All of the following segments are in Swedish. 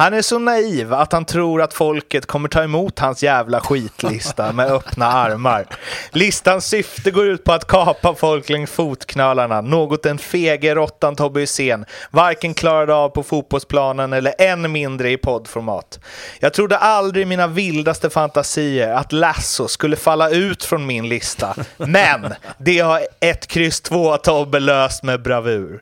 Han är så naiv att han tror att folket kommer ta emot hans jävla skitlista med öppna armar. Listans syfte går ut på att kapa folk längs fotknölarna, något den fege råttan Tobbe Hysén varken klarade av på fotbollsplanen eller än mindre i poddformat. Jag trodde aldrig i mina vildaste fantasier att Lasso skulle falla ut från min lista, men det har ett kryss två Tobbe löst med bravur.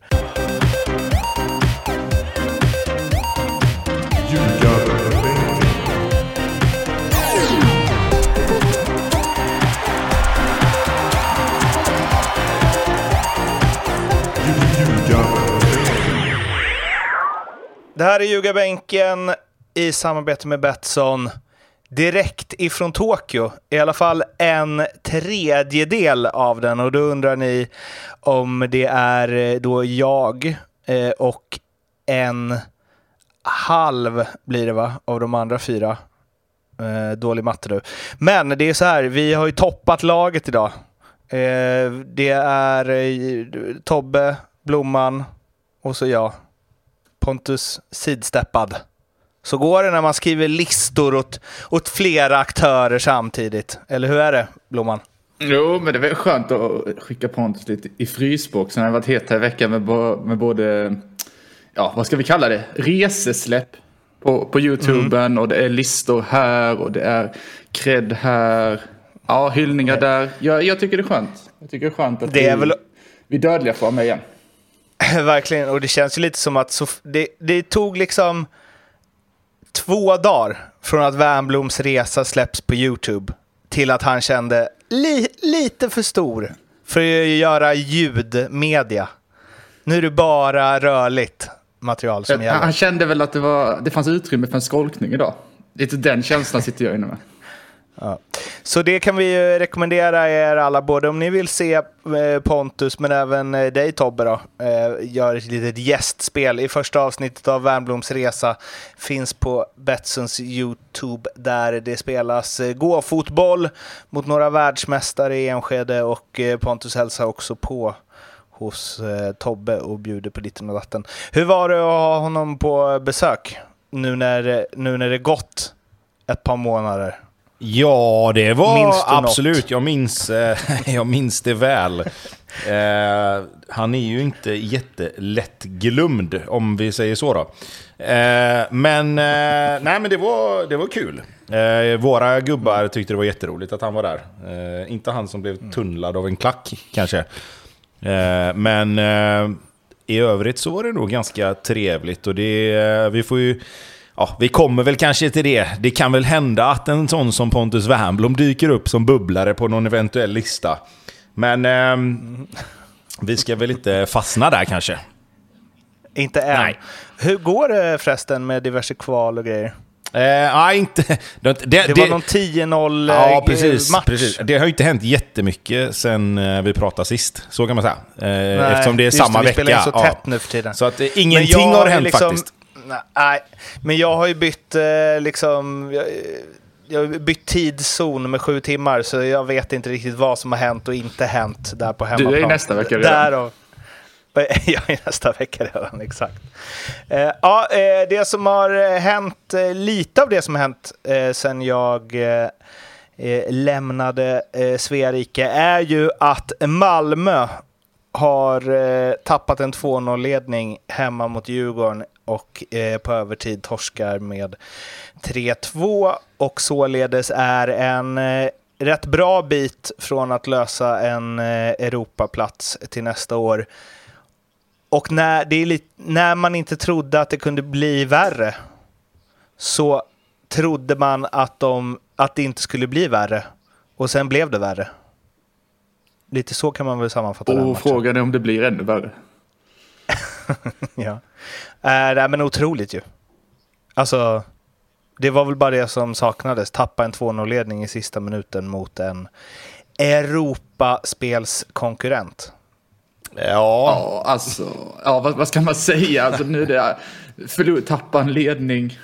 Det här är Ljugarbänken i samarbete med Betsson. Direkt ifrån Tokyo, i alla fall en tredjedel av den. Och då undrar ni om det är eh, då jag eh, och en halv blir det va, av de andra fyra. Eh, dålig matte du. Men det är så här, vi har ju toppat laget idag. Eh, det är eh, Tobbe, Blomman och så jag. Pontus sidsteppad. Så går det när man skriver listor åt, åt flera aktörer samtidigt. Eller hur är det, Blomman? Jo, men det är väl skönt att skicka Pontus lite i frysboxen. Han har varit het här i veckan med, med både, ja vad ska vi kalla det, resesläpp på, på YouTuben mm. och det är listor här och det är cred här. Ja, hyllningar där. Jag, jag tycker det är skönt. Jag tycker det är skönt att det är vi, väl... vi dödliga får vara med igen. Verkligen, och det känns ju lite som att så, det, det tog liksom två dagar från att Wernbloms resa släpps på YouTube till att han kände li, lite för stor för att göra ljudmedia. Nu är det bara rörligt material som gäller. Han kände väl att det, var, det fanns utrymme för en skolkning idag. Lite den känslan sitter jag inne med. Ja. Så det kan vi ju rekommendera er alla, både om ni vill se eh, Pontus men även eh, dig Tobbe då, eh, gör ett litet gästspel i första avsnittet av Wernbloms resa. Finns på Betssons YouTube där det spelas gåfotboll mot några världsmästare i Enskede och Pontus hälsar också på hos Tobbe och bjuder på lite och datten. Hur var det att ha honom på besök nu när, nu när det gått ett par månader? Ja, det var absolut. Något? Jag minns, eh, jag minns det väl. Eh, han är ju inte jättelättglömd, om vi säger så. Då. Eh, men, eh, nej, men det, var, det var kul. Eh, våra gubbar tyckte det var jätteroligt att han var där. Eh, inte han som blev tunnlad av en klack, kanske. men i övrigt så var det nog ganska trevligt. Och det, vi får ju ja, vi kommer väl kanske till det. Det kan väl hända att en sån som Pontus Wernbloom dyker upp som bubblare på någon eventuell lista. Men eh, vi ska väl inte fastna där kanske. Inte än. Nej. Hur går det förresten med diverse kval och grejer? Eh, nej, inte... Det, det, det var någon 10-0 ja, eh, precis, match. Precis. Det har ju inte hänt jättemycket sen eh, vi pratade sist, så kan man säga. Eh, nej, eftersom det är samma det, vi vecka. Vi spelar så tätt ja. nu för tiden. Så att eh, ingenting har hänt liksom, faktiskt. Nej, men jag har ju bytt eh, liksom... Jag, jag har bytt tidszon med sju timmar så jag vet inte riktigt vad som har hänt och inte hänt där på hemmaplan. Du är nästa vecka redan. Därav, jag är nästa vecka redan, exakt. Eh, ja, eh, det som har hänt, eh, lite av det som har hänt sen jag lämnade eh, Sverige är ju att Malmö har tappat en 2-0-ledning hemma mot Djurgården och eh, på övertid torskar med 3-2 och således är en eh, rätt bra bit från att lösa en eh, Europaplats till nästa år. Och när, det är lite, när man inte trodde att det kunde bli värre så trodde man att, de, att det inte skulle bli värre. Och sen blev det värre. Lite så kan man väl sammanfatta Och den frågan är om det blir ännu värre. ja. Äh, nej, men otroligt ju. Alltså, det var väl bara det som saknades. Tappa en 2-0-ledning i sista minuten mot en Europaspelskonkurrent. Ja. ja, alltså, ja, vad, vad ska man säga? Alltså, nu är det förlor, tappa en ledning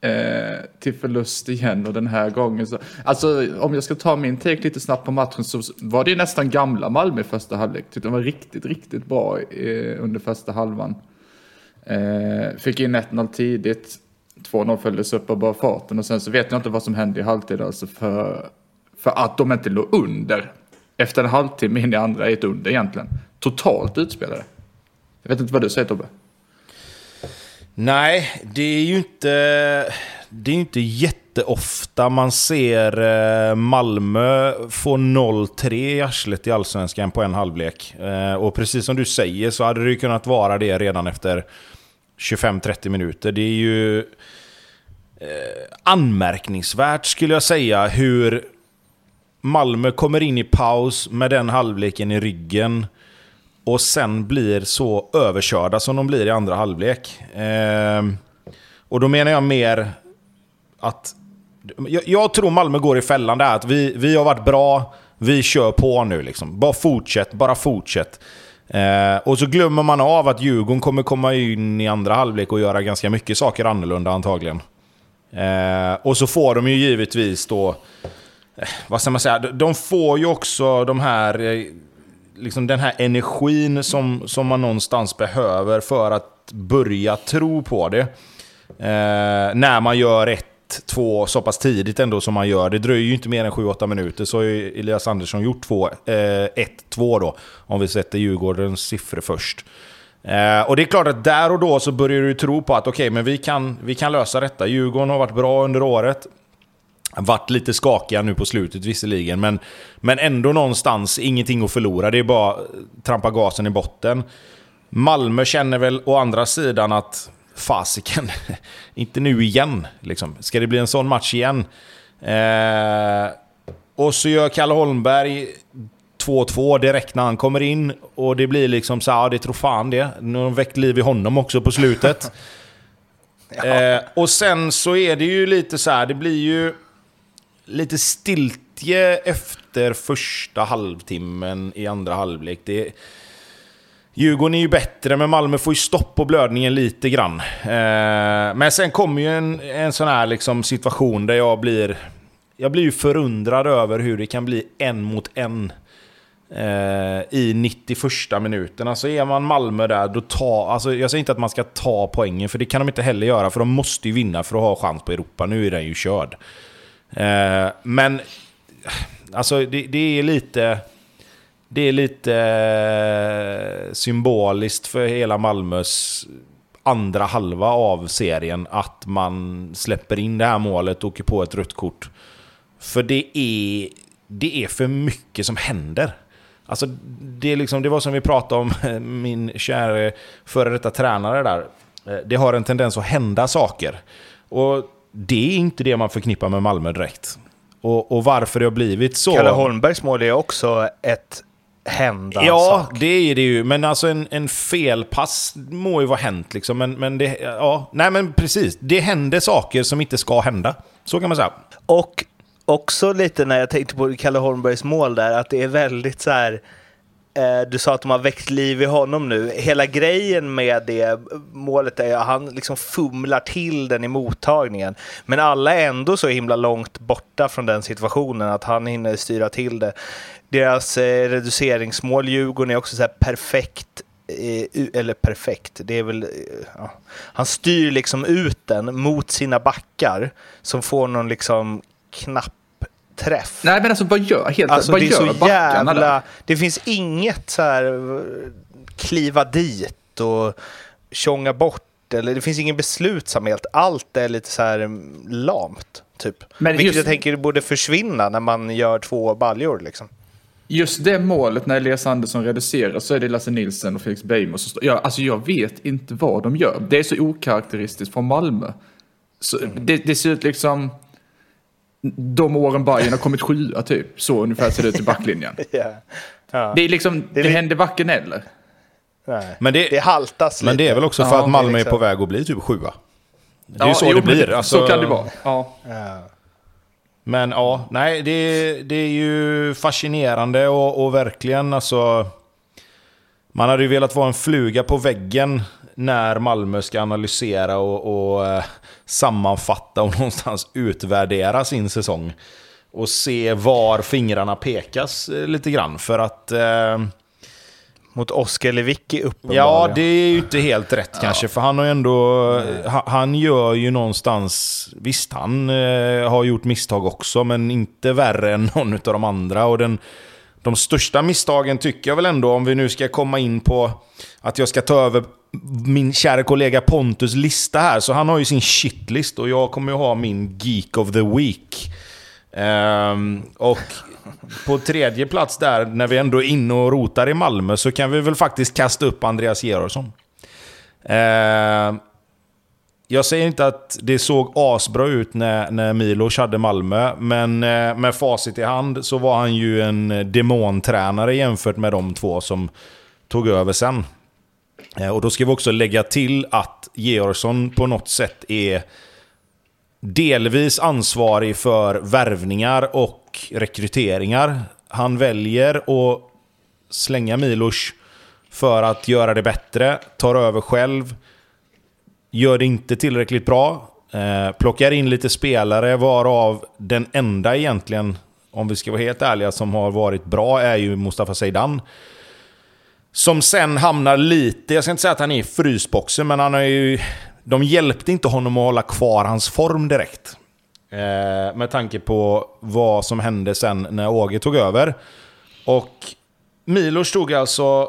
eh, till förlust igen och den här gången så. Alltså om jag ska ta min take lite snabbt på matchen så var det nästan gamla Malmö i första halvlek. Tyckte De var riktigt, riktigt bra eh, under första halvan. Eh, fick in 1-0 tidigt. 2-0 följdes upp av bara farten och sen så vet jag inte vad som hände i halvtid alltså för, för att de inte låg under. Efter en halvtimme in i andra är ett under egentligen. Totalt utspelade. Jag vet inte vad du säger Tobbe? Nej, det är ju inte, det är inte jätteofta man ser eh, Malmö få 0-3 i arslet i Allsvenskan på en halvlek. Eh, och precis som du säger så hade det ju kunnat vara det redan efter 25-30 minuter. Det är ju eh, anmärkningsvärt skulle jag säga hur Malmö kommer in i paus med den halvleken i ryggen och sen blir så överkörda som de blir i andra halvlek. Eh, och då menar jag mer att... Jag, jag, tror Malmö går i fällan där, att vi, vi har varit bra, vi kör på nu liksom. Bara fortsätt, bara fortsätt. Eh, och så glömmer man av att Djurgården kommer komma in i andra halvlek och göra ganska mycket saker annorlunda antagligen. Eh, och så får de ju givetvis då... Eh, vad ska man säga? De får ju också de här eh, liksom den här energin som, som man någonstans behöver för att börja tro på det. Eh, när man gör ett, två så pass tidigt ändå som man gör. Det dröjer ju inte mer än 7-8 minuter så har ju Elias Andersson gjort två, eh, ett, två då. Om vi sätter Djurgårdens siffror först. Eh, och det är klart att där och då så börjar du tro på att okej, okay, men vi kan, vi kan lösa detta. Djurgården har varit bra under året. Varit lite skakiga nu på slutet visserligen, men, men ändå någonstans ingenting att förlora. Det är bara trampa gasen i botten. Malmö känner väl å andra sidan att fasiken, inte nu igen. Liksom. Ska det bli en sån match igen? Eh, och så gör Kalle Holmberg 2-2 direkt när han kommer in. Och det blir liksom så ja det tror fan det. Nu har de väckt liv i honom också på slutet. ja. eh, och sen så är det ju lite så här, det blir ju lite stiltje efter första halvtimmen i andra halvlek. Det, Djurgården är ju bättre, men Malmö får ju stopp på blödningen lite grann. Eh, men sen kommer ju en, en sån här liksom situation där jag blir... Jag blir ju förundrad över hur det kan bli en mot en eh, i 91 minuten. Alltså är man Malmö där, då ta... Alltså jag säger inte att man ska ta poängen, för det kan de inte heller göra, för de måste ju vinna för att ha chans på Europa. Nu är den ju körd. Eh, men alltså det, det, är lite... Det är lite eh, symboliskt för hela Malmös andra halva av serien att man släpper in det här målet och åker på ett rött kort. För det är, det är för mycket som händer. Alltså, det, är liksom, det var som vi pratade om, eh, min kära före detta tränare där. Eh, det har en tendens att hända saker. Och det är inte det man förknippar med Malmö direkt. Och, och varför det har blivit så... Kalle Holmbergs mål är också ett hända Ja, sak. det är det ju. Men alltså en, en felpass må ju vara hänt liksom. Men, men det... Ja, nej men precis. Det händer saker som inte ska hända. Så kan man säga. Och också lite när jag tänkte på Kalle Holmbergs mål där, att det är väldigt så här Eh, du sa att de har väckt liv i honom nu. Hela grejen med det målet är att han liksom fumlar till den i mottagningen. Men alla är ändå så himla långt borta från den situationen att han hinner styra till det. Deras eh, reduceringsmål, Djurgården, är också så perfekt eh, eller perfekt, det är väl... Eh, ja. Han styr liksom ut den mot sina backar som får någon liksom knapp träff. Nej men alltså vad gör, helt, alltså, vad det är gör så jävla, där? Det finns inget så här kliva dit och tjonga bort. Eller det finns ingen beslutsamhet. Allt är lite så här lamt. Typ. Men Vilket just, jag tänker borde försvinna när man gör två baljor. Liksom. Just det målet när Elias Andersson reducerar så är det Lasse Nilsson och Felix Beijmo som står. Ja, alltså jag vet inte vad de gör. Det är så okaraktäristiskt från Malmö. Så mm. det, det ser ut liksom de åren Bayern har kommit sjua typ. Så ungefär ser det ut i backlinjen. yeah. ja. Det är liksom, det, det händer varken eller. Nej. Men det, det haltas Men det är väl också för ja, att Malmö är, liksom... är, på väg att bli typ sjua. Det är ja, ju så jo, det blir. Alltså... Så kan det vara. Ja. Men ja, nej, det, det är ju fascinerande och, och verkligen alltså... Man hade ju velat vara en fluga på väggen när Malmö ska analysera och, och eh, sammanfatta och någonstans utvärdera sin säsong. Och se var fingrarna pekas eh, lite grann. För att... Eh, mot Oskar Lewicki uppenbarligen. Ja, det är ju inte helt rätt ja. kanske, för han har ändå... Han, han, gör ju någonstans... Visst, han eh, har gjort misstag också, men inte värre än någon av de andra. Och den, de största misstagen tycker jag väl ändå, om vi nu ska komma in på att jag ska ta över min kära kollega Pontus lista här. Så han har ju sin shitlist och jag kommer ju ha min Geek of the Week. Um, och på tredje plats där, när vi ändå är inne och rotar i Malmö, så kan vi väl faktiskt kasta upp Andreas Georgsson. Uh, ehm, jag säger inte att det såg asbra ut när, när Milos hade Malmö, men uh, med facit i hand så var han ju en eh, demontränare jämfört med de två som tog över sen. Eh, och då ska vi också lägga till att Georgsson på något sätt är delvis ansvarig för värvningar och rekryteringar. Han väljer att slänga Milos för att göra det bättre, tar över själv, gör det inte tillräckligt bra, eh, plockar in lite spelare varav den enda egentligen, om vi ska vara helt ärliga, som har varit bra är ju Mustafa Zeidan. Som sen hamnar lite, jag ska inte säga att han är i frysboxen, men han har ju de hjälpte inte honom att hålla kvar hans form direkt. Eh, med tanke på vad som hände sen när Åge tog över. Och Milos tog alltså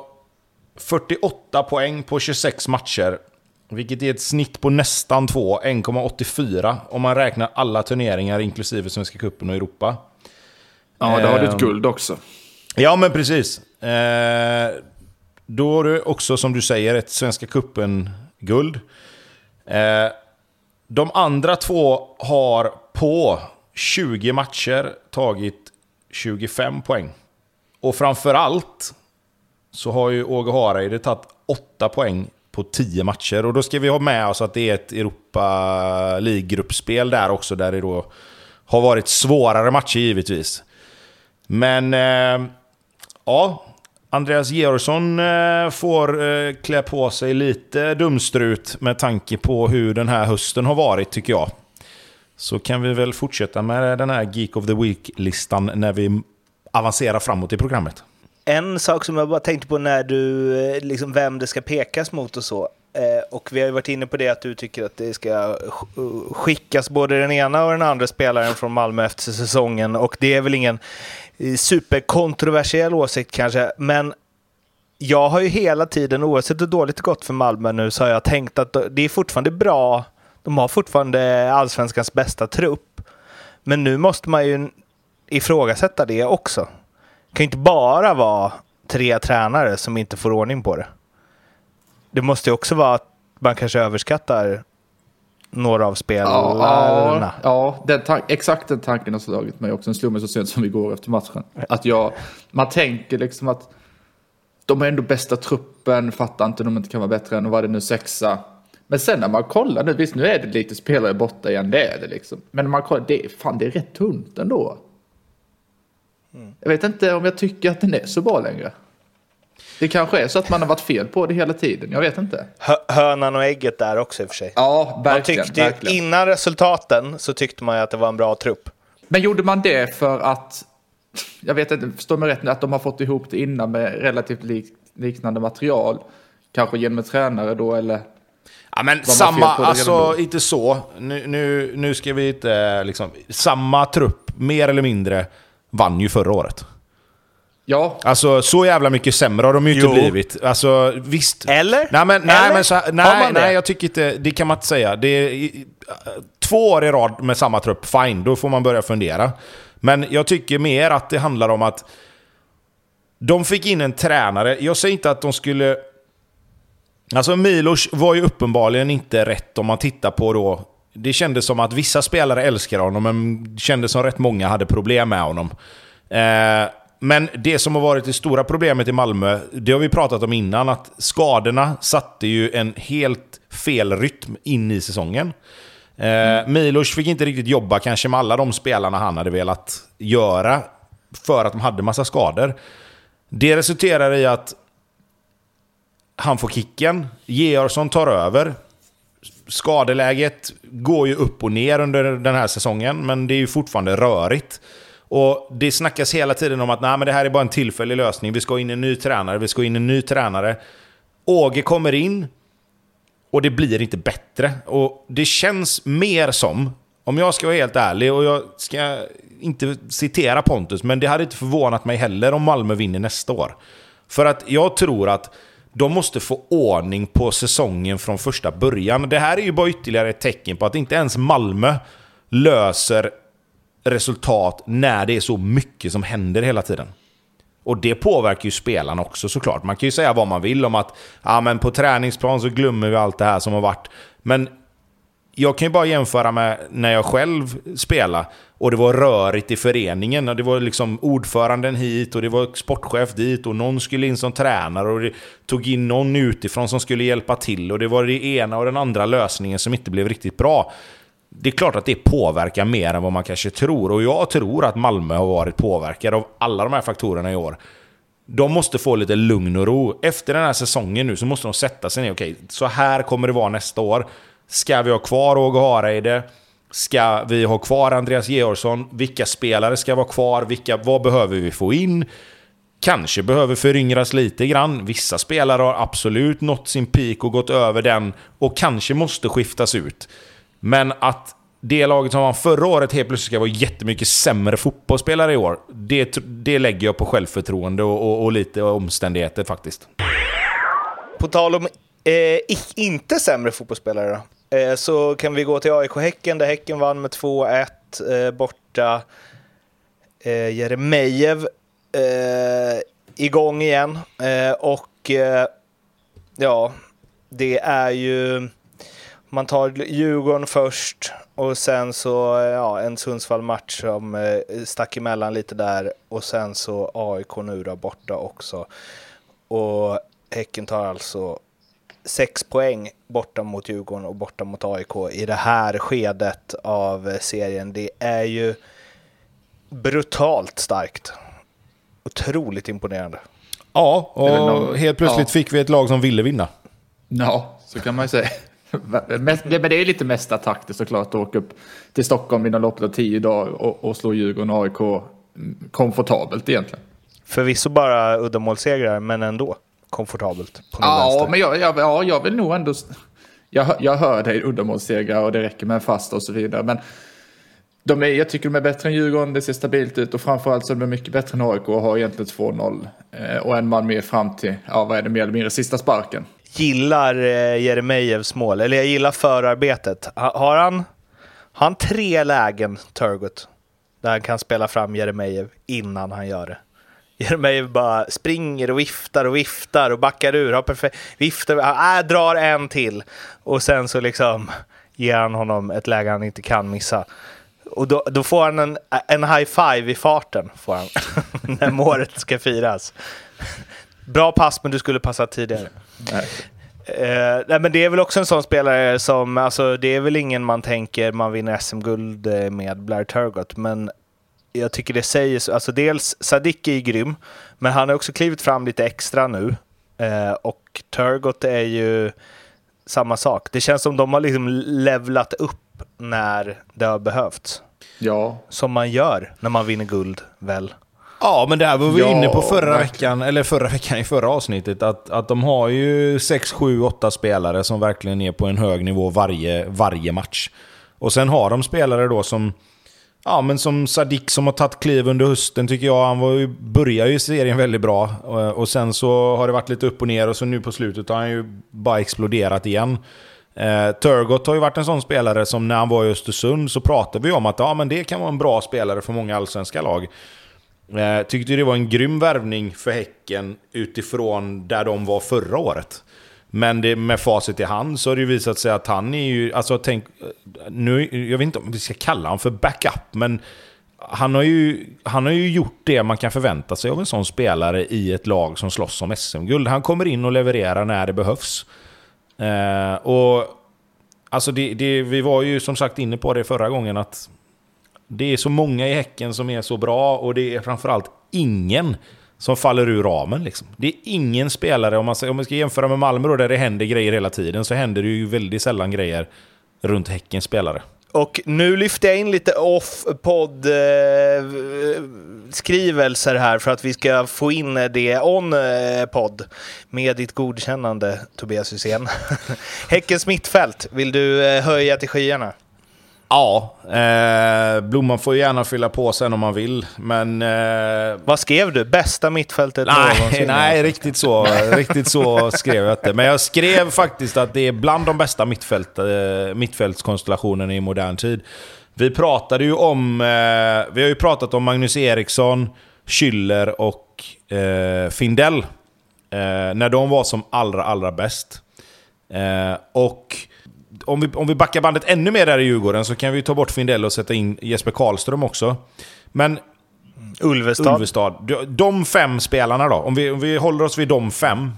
48 poäng på 26 matcher. Vilket är ett snitt på nästan 2, 1,84 om man räknar alla turneringar inklusive Svenska Cupen och Europa. Ja, det har du ett guld också. Ja, men precis. Eh, då har du också, som du säger, ett Svenska Cupen-guld. Eh, de andra två har på 20 matcher tagit 25 poäng. Och framförallt så har ju Åge Hareide tagit 8 poäng på 10 matcher. Och då ska vi ha med oss att det är ett Europa League-gruppspel där också, där det då har varit svårare matcher givetvis. Men eh, ja, Andreas Georgsson eh, får eh, klä på sig lite dumstrut med tanke på hur den här hösten har varit, tycker jag. Så kan vi väl fortsätta med den här Geek of the Week-listan när vi avancerar framåt i programmet. En sak som jag bara tänkte på när du, eh, liksom vem det ska pekas mot och så. Och vi har ju varit inne på det att du tycker att det ska skickas både den ena och den andra spelaren från Malmö efter säsongen. Och det är väl ingen superkontroversiell åsikt kanske, men jag har ju hela tiden, oavsett hur dåligt det gått för Malmö nu, så har jag tänkt att det är fortfarande bra. De har fortfarande allsvenskans bästa trupp. Men nu måste man ju ifrågasätta det också. Det kan ju inte bara vara tre tränare som inte får ordning på det. Det måste ju också vara att man kanske överskattar några av spelarna. Ja, ja den exakt den tanken har slagit mig också. Den slog mig så sent som igår efter matchen. Att jag, man tänker liksom att de är ändå bästa truppen, fattar inte de inte kan vara bättre än, och var det nu sexa. Men sen när man kollar nu, visst nu är det lite spelare borta igen, det är det liksom. Men när man kollar, det, fan det är rätt tunt ändå. Mm. Jag vet inte om jag tycker att den är så bra längre. Det kanske är så att man har varit fel på det hela tiden. Jag vet inte. Hönan och ägget där också i och för sig. Ja, verkligen. Man tyckte, verkligen. Innan resultaten så tyckte man ju att det var en bra trupp. Men gjorde man det för att, jag vet inte, förstår mig rätt nu, att de har fått ihop det innan med relativt lik, liknande material? Kanske genom en tränare då eller? Ja men samma, alltså inte så. Nu, nu, nu ska vi inte liksom, samma trupp, mer eller mindre, vann ju förra året. Ja. Alltså så jävla mycket sämre har de ju inte blivit. Alltså visst. Eller? Nej, men, nej, Eller? men så, nej, nej, jag tycker inte... Det kan man inte säga. Det är, två år i rad med samma trupp, fine. Då får man börja fundera. Men jag tycker mer att det handlar om att de fick in en tränare. Jag säger inte att de skulle... Alltså Milos var ju uppenbarligen inte rätt om man tittar på då... Det kändes som att vissa spelare älskar honom, men det kändes som rätt många hade problem med honom. Eh, men det som har varit det stora problemet i Malmö, det har vi pratat om innan, att skadorna satte ju en helt fel rytm in i säsongen. Eh, Milos fick inte riktigt jobba kanske med alla de spelarna han hade velat göra för att de hade massa skador. Det resulterar i att han får kicken, Georgsson tar över. Skadeläget går ju upp och ner under den här säsongen, men det är ju fortfarande rörigt. Och det snackas hela tiden om att Nej, men det här är bara en tillfällig lösning. Vi ska in en ny tränare, vi ska in en ny tränare. Åge kommer in och det blir inte bättre. Och det känns mer som, om jag ska vara helt ärlig, och jag ska inte citera Pontus, men det hade inte förvånat mig heller om Malmö vinner nästa år. För att jag tror att de måste få ordning på säsongen från första början. Det här är ju bara ytterligare ett tecken på att inte ens Malmö löser resultat när det är så mycket som händer hela tiden. Och det påverkar ju spelarna också såklart. Man kan ju säga vad man vill om att ja, men på träningsplan så glömmer vi allt det här som har varit. Men jag kan ju bara jämföra med när jag själv spelade och det var rörigt i föreningen. Och det var liksom ordföranden hit och det var sportchef dit och någon skulle in som tränare och det tog in någon utifrån som skulle hjälpa till. Och det var det ena och den andra lösningen som inte blev riktigt bra. Det är klart att det påverkar mer än vad man kanske tror. Och jag tror att Malmö har varit påverkade av alla de här faktorerna i år. De måste få lite lugn och ro. Efter den här säsongen nu så måste de sätta sig ner. Okej, så här kommer det vara nästa år. Ska vi ha kvar Åge Hareide? Ska vi ha kvar Andreas Georgsson? Vilka spelare ska vara kvar? Vilka, vad behöver vi få in? Kanske behöver föryngras lite grann. Vissa spelare har absolut nått sin peak och gått över den och kanske måste skiftas ut. Men att det laget som vann förra året helt plötsligt ska vara jättemycket sämre fotbollsspelare i år, det, det lägger jag på självförtroende och, och, och lite omständigheter faktiskt. På tal om eh, inte sämre fotbollsspelare då. Eh, så kan vi gå till AIK-Häcken där Häcken vann med 2-1 eh, borta. Eh, Jeremejeff eh, igång igen. Eh, och eh, ja, det är ju... Man tar Djurgården först och sen så ja, en Sundsvall-match som eh, stack emellan lite där och sen så AIK nu då borta också. Och Häcken tar alltså sex poäng borta mot Djurgården och borta mot AIK i det här skedet av serien. Det är ju brutalt starkt. Otroligt imponerande. Ja, och helt plötsligt ja. fick vi ett lag som ville vinna. Ja, så kan man ju säga. Men det är lite mesta taktiskt såklart att åka upp till Stockholm inom loppet av tio dagar och, och slå Djurgården och AIK komfortabelt egentligen. Förvisso bara uddamålssegrar, men ändå komfortabelt. ja, vänster. men jag, jag, ja, jag vill nog ändå... Jag, jag hör dig, uddamålssegrar och det räcker med en fast och så vidare. Men de är, jag tycker de är bättre än Djurgården, det ser stabilt ut och framförallt så är de mycket bättre än AIK och har egentligen 2-0. Eh, och en man mer fram till, ja vad är det, mer eller mindre sista sparken. Gillar eh, Jeremejevs mål, eller jag gillar förarbetet. Har han, har han tre lägen, Turgut, där han kan spela fram Jeremejeff innan han gör det? Jeremejeff bara springer och viftar och viftar och backar ur. Har perfekt, viftar, äh, drar en till. Och sen så liksom ger han honom ett läge han inte kan missa. Och då, då får han en, en high five i farten, får han, när målet ska firas. Bra pass, men du skulle passa tidigare. Nej. Uh, nej, men det är väl också en sån spelare som, alltså det är väl ingen man tänker man vinner SM-guld eh, med Blair Turgott, men jag tycker det säger, alltså dels Sadik är grym, men han har också klivit fram lite extra nu. Uh, och Turgott är ju samma sak. Det känns som de har liksom levlat upp när det har behövts. Ja. Som man gör när man vinner guld, väl? Ja, men det här var vi ja, inne på förra veckan, eller förra veckan i förra avsnittet, att, att de har ju 6, 7, 8 spelare som verkligen är på en hög nivå varje, varje match. Och sen har de spelare då som, ja men som Sadik som har tagit kliv under hösten tycker jag. Han var ju, började ju serien väldigt bra. Och, och sen så har det varit lite upp och ner och så nu på slutet har han ju bara exploderat igen. Eh, Turgott har ju varit en sån spelare som när han var i Östersund så pratade vi om att ja, men det kan vara en bra spelare för många allsvenska lag. Eh, tyckte det var en grym värvning för Häcken utifrån där de var förra året. Men det, med facit i hand så har det ju visat sig att han är ju, alltså tänk, eh, nu, jag vet inte om vi ska kalla honom för backup, men han har, ju, han har ju gjort det man kan förvänta sig av en sån spelare i ett lag som slåss om SM-guld. Han kommer in och levererar när det behövs. Eh, och alltså det, det, vi var ju som sagt inne på det förra gången att det är så många i Häcken som är så bra och det är framförallt ingen som faller ur ramen. Liksom. Det är ingen spelare, om man, om man ska jämföra med Malmö då, där det händer grejer hela tiden, så händer det ju väldigt sällan grejer runt Häckens spelare. och nu lyfter jag in lite off-podd-skrivelser eh, här för att vi ska få in det on-podd eh, med ditt godkännande, Tobias Hysén. Häckens mittfält, vill du eh, höja till skyarna? Ja, eh, Blomman får gärna fylla på sen om man vill, men... Eh, Vad skrev du? Bästa mittfältet nej, någonsin? Nej, riktigt så, riktigt så skrev jag inte. Men jag skrev faktiskt att det är bland de bästa mittfält, eh, mittfältskonstellationerna i modern tid. Vi pratade ju om... Eh, vi har ju pratat om Magnus Eriksson, Schüller och eh, Findell. När de var som allra, allra bäst. Och om vi, om vi backar bandet ännu mer där i Djurgården så kan vi ta bort Findell och sätta in Jesper Karlström också. Men Ulvestad. Ulvestad. De fem spelarna då, om vi, om vi håller oss vid de fem.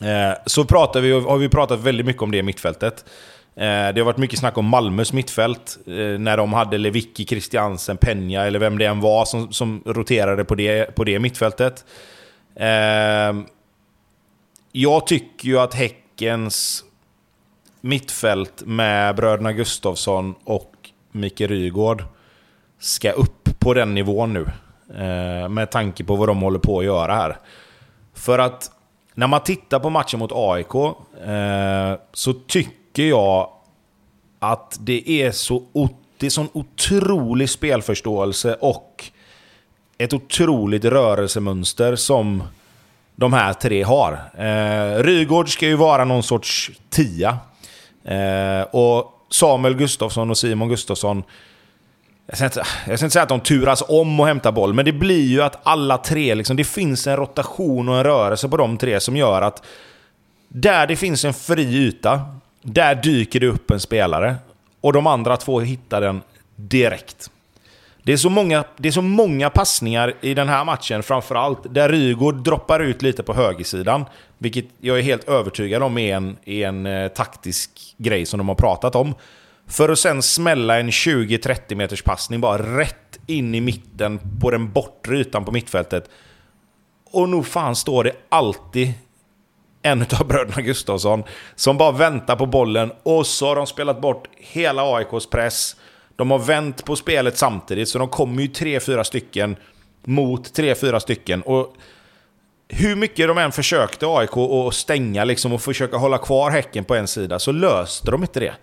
Eh, så pratar vi, har vi pratat väldigt mycket om det mittfältet. Eh, det har varit mycket snack om Malmös mittfält. Eh, när de hade Lewicki, Christiansen, Penja eller vem det än var som, som roterade på det, på det mittfältet. Eh, jag tycker ju att Häckens mittfält med bröderna Gustafsson och Mikael Rygård ska upp på den nivån nu. Eh, med tanke på vad de håller på att göra här. För att när man tittar på matchen mot AIK eh, så tycker jag att det är så det är sån otrolig spelförståelse och ett otroligt rörelsemönster som de här tre har. Eh, Rygård ska ju vara någon sorts tia. Eh, och Samuel Gustafsson och Simon Gustafsson jag ska, inte, jag ska inte säga att de turas om att hämta boll, men det blir ju att alla tre, liksom, det finns en rotation och en rörelse på de tre som gör att där det finns en fri yta, där dyker det upp en spelare. Och de andra två hittar den direkt. Det är, så många, det är så många passningar i den här matchen, framförallt, där Rygaard droppar ut lite på högersidan. Vilket jag är helt övertygad om är en, är en eh, taktisk grej som de har pratat om. För att sen smälla en 20-30 meters passning bara rätt in i mitten på den bortre ytan på mittfältet. Och nog fan står det alltid en av bröderna Gustafsson som bara väntar på bollen och så har de spelat bort hela AIKs press. De har vänt på spelet samtidigt, så de kommer ju tre, fyra stycken mot tre, fyra stycken. Och hur mycket de än försökte AIK att stänga liksom, och försöka hålla kvar Häcken på en sida, så löste de inte det.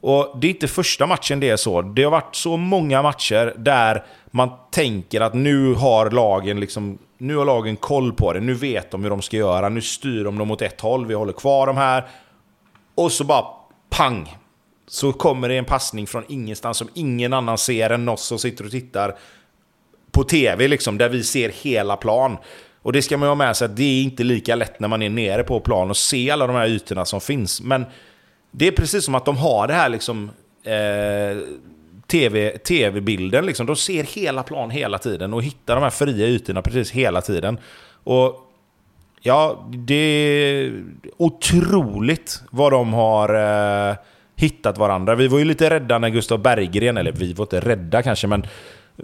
Och det är inte första matchen det är så. Det har varit så många matcher där man tänker att nu har lagen liksom nu har lagen koll på det, nu vet de hur de ska göra, nu styr de dem åt ett håll, vi håller kvar dem här. Och så bara pang! Så kommer det en passning från ingenstans som ingen annan ser än oss som sitter och tittar på tv, liksom, där vi ser hela plan. Och det ska man ju ha med sig att det är inte lika lätt när man är nere på plan och ser alla de här ytorna som finns. Men det är precis som att de har det här liksom... Eh, TV, tv-bilden. Liksom. De ser hela plan hela tiden och hittar de här fria ytorna precis hela tiden. Och Ja, det är otroligt vad de har eh, hittat varandra. Vi var ju lite rädda när Gustav Berggren, eller vi var inte rädda kanske, men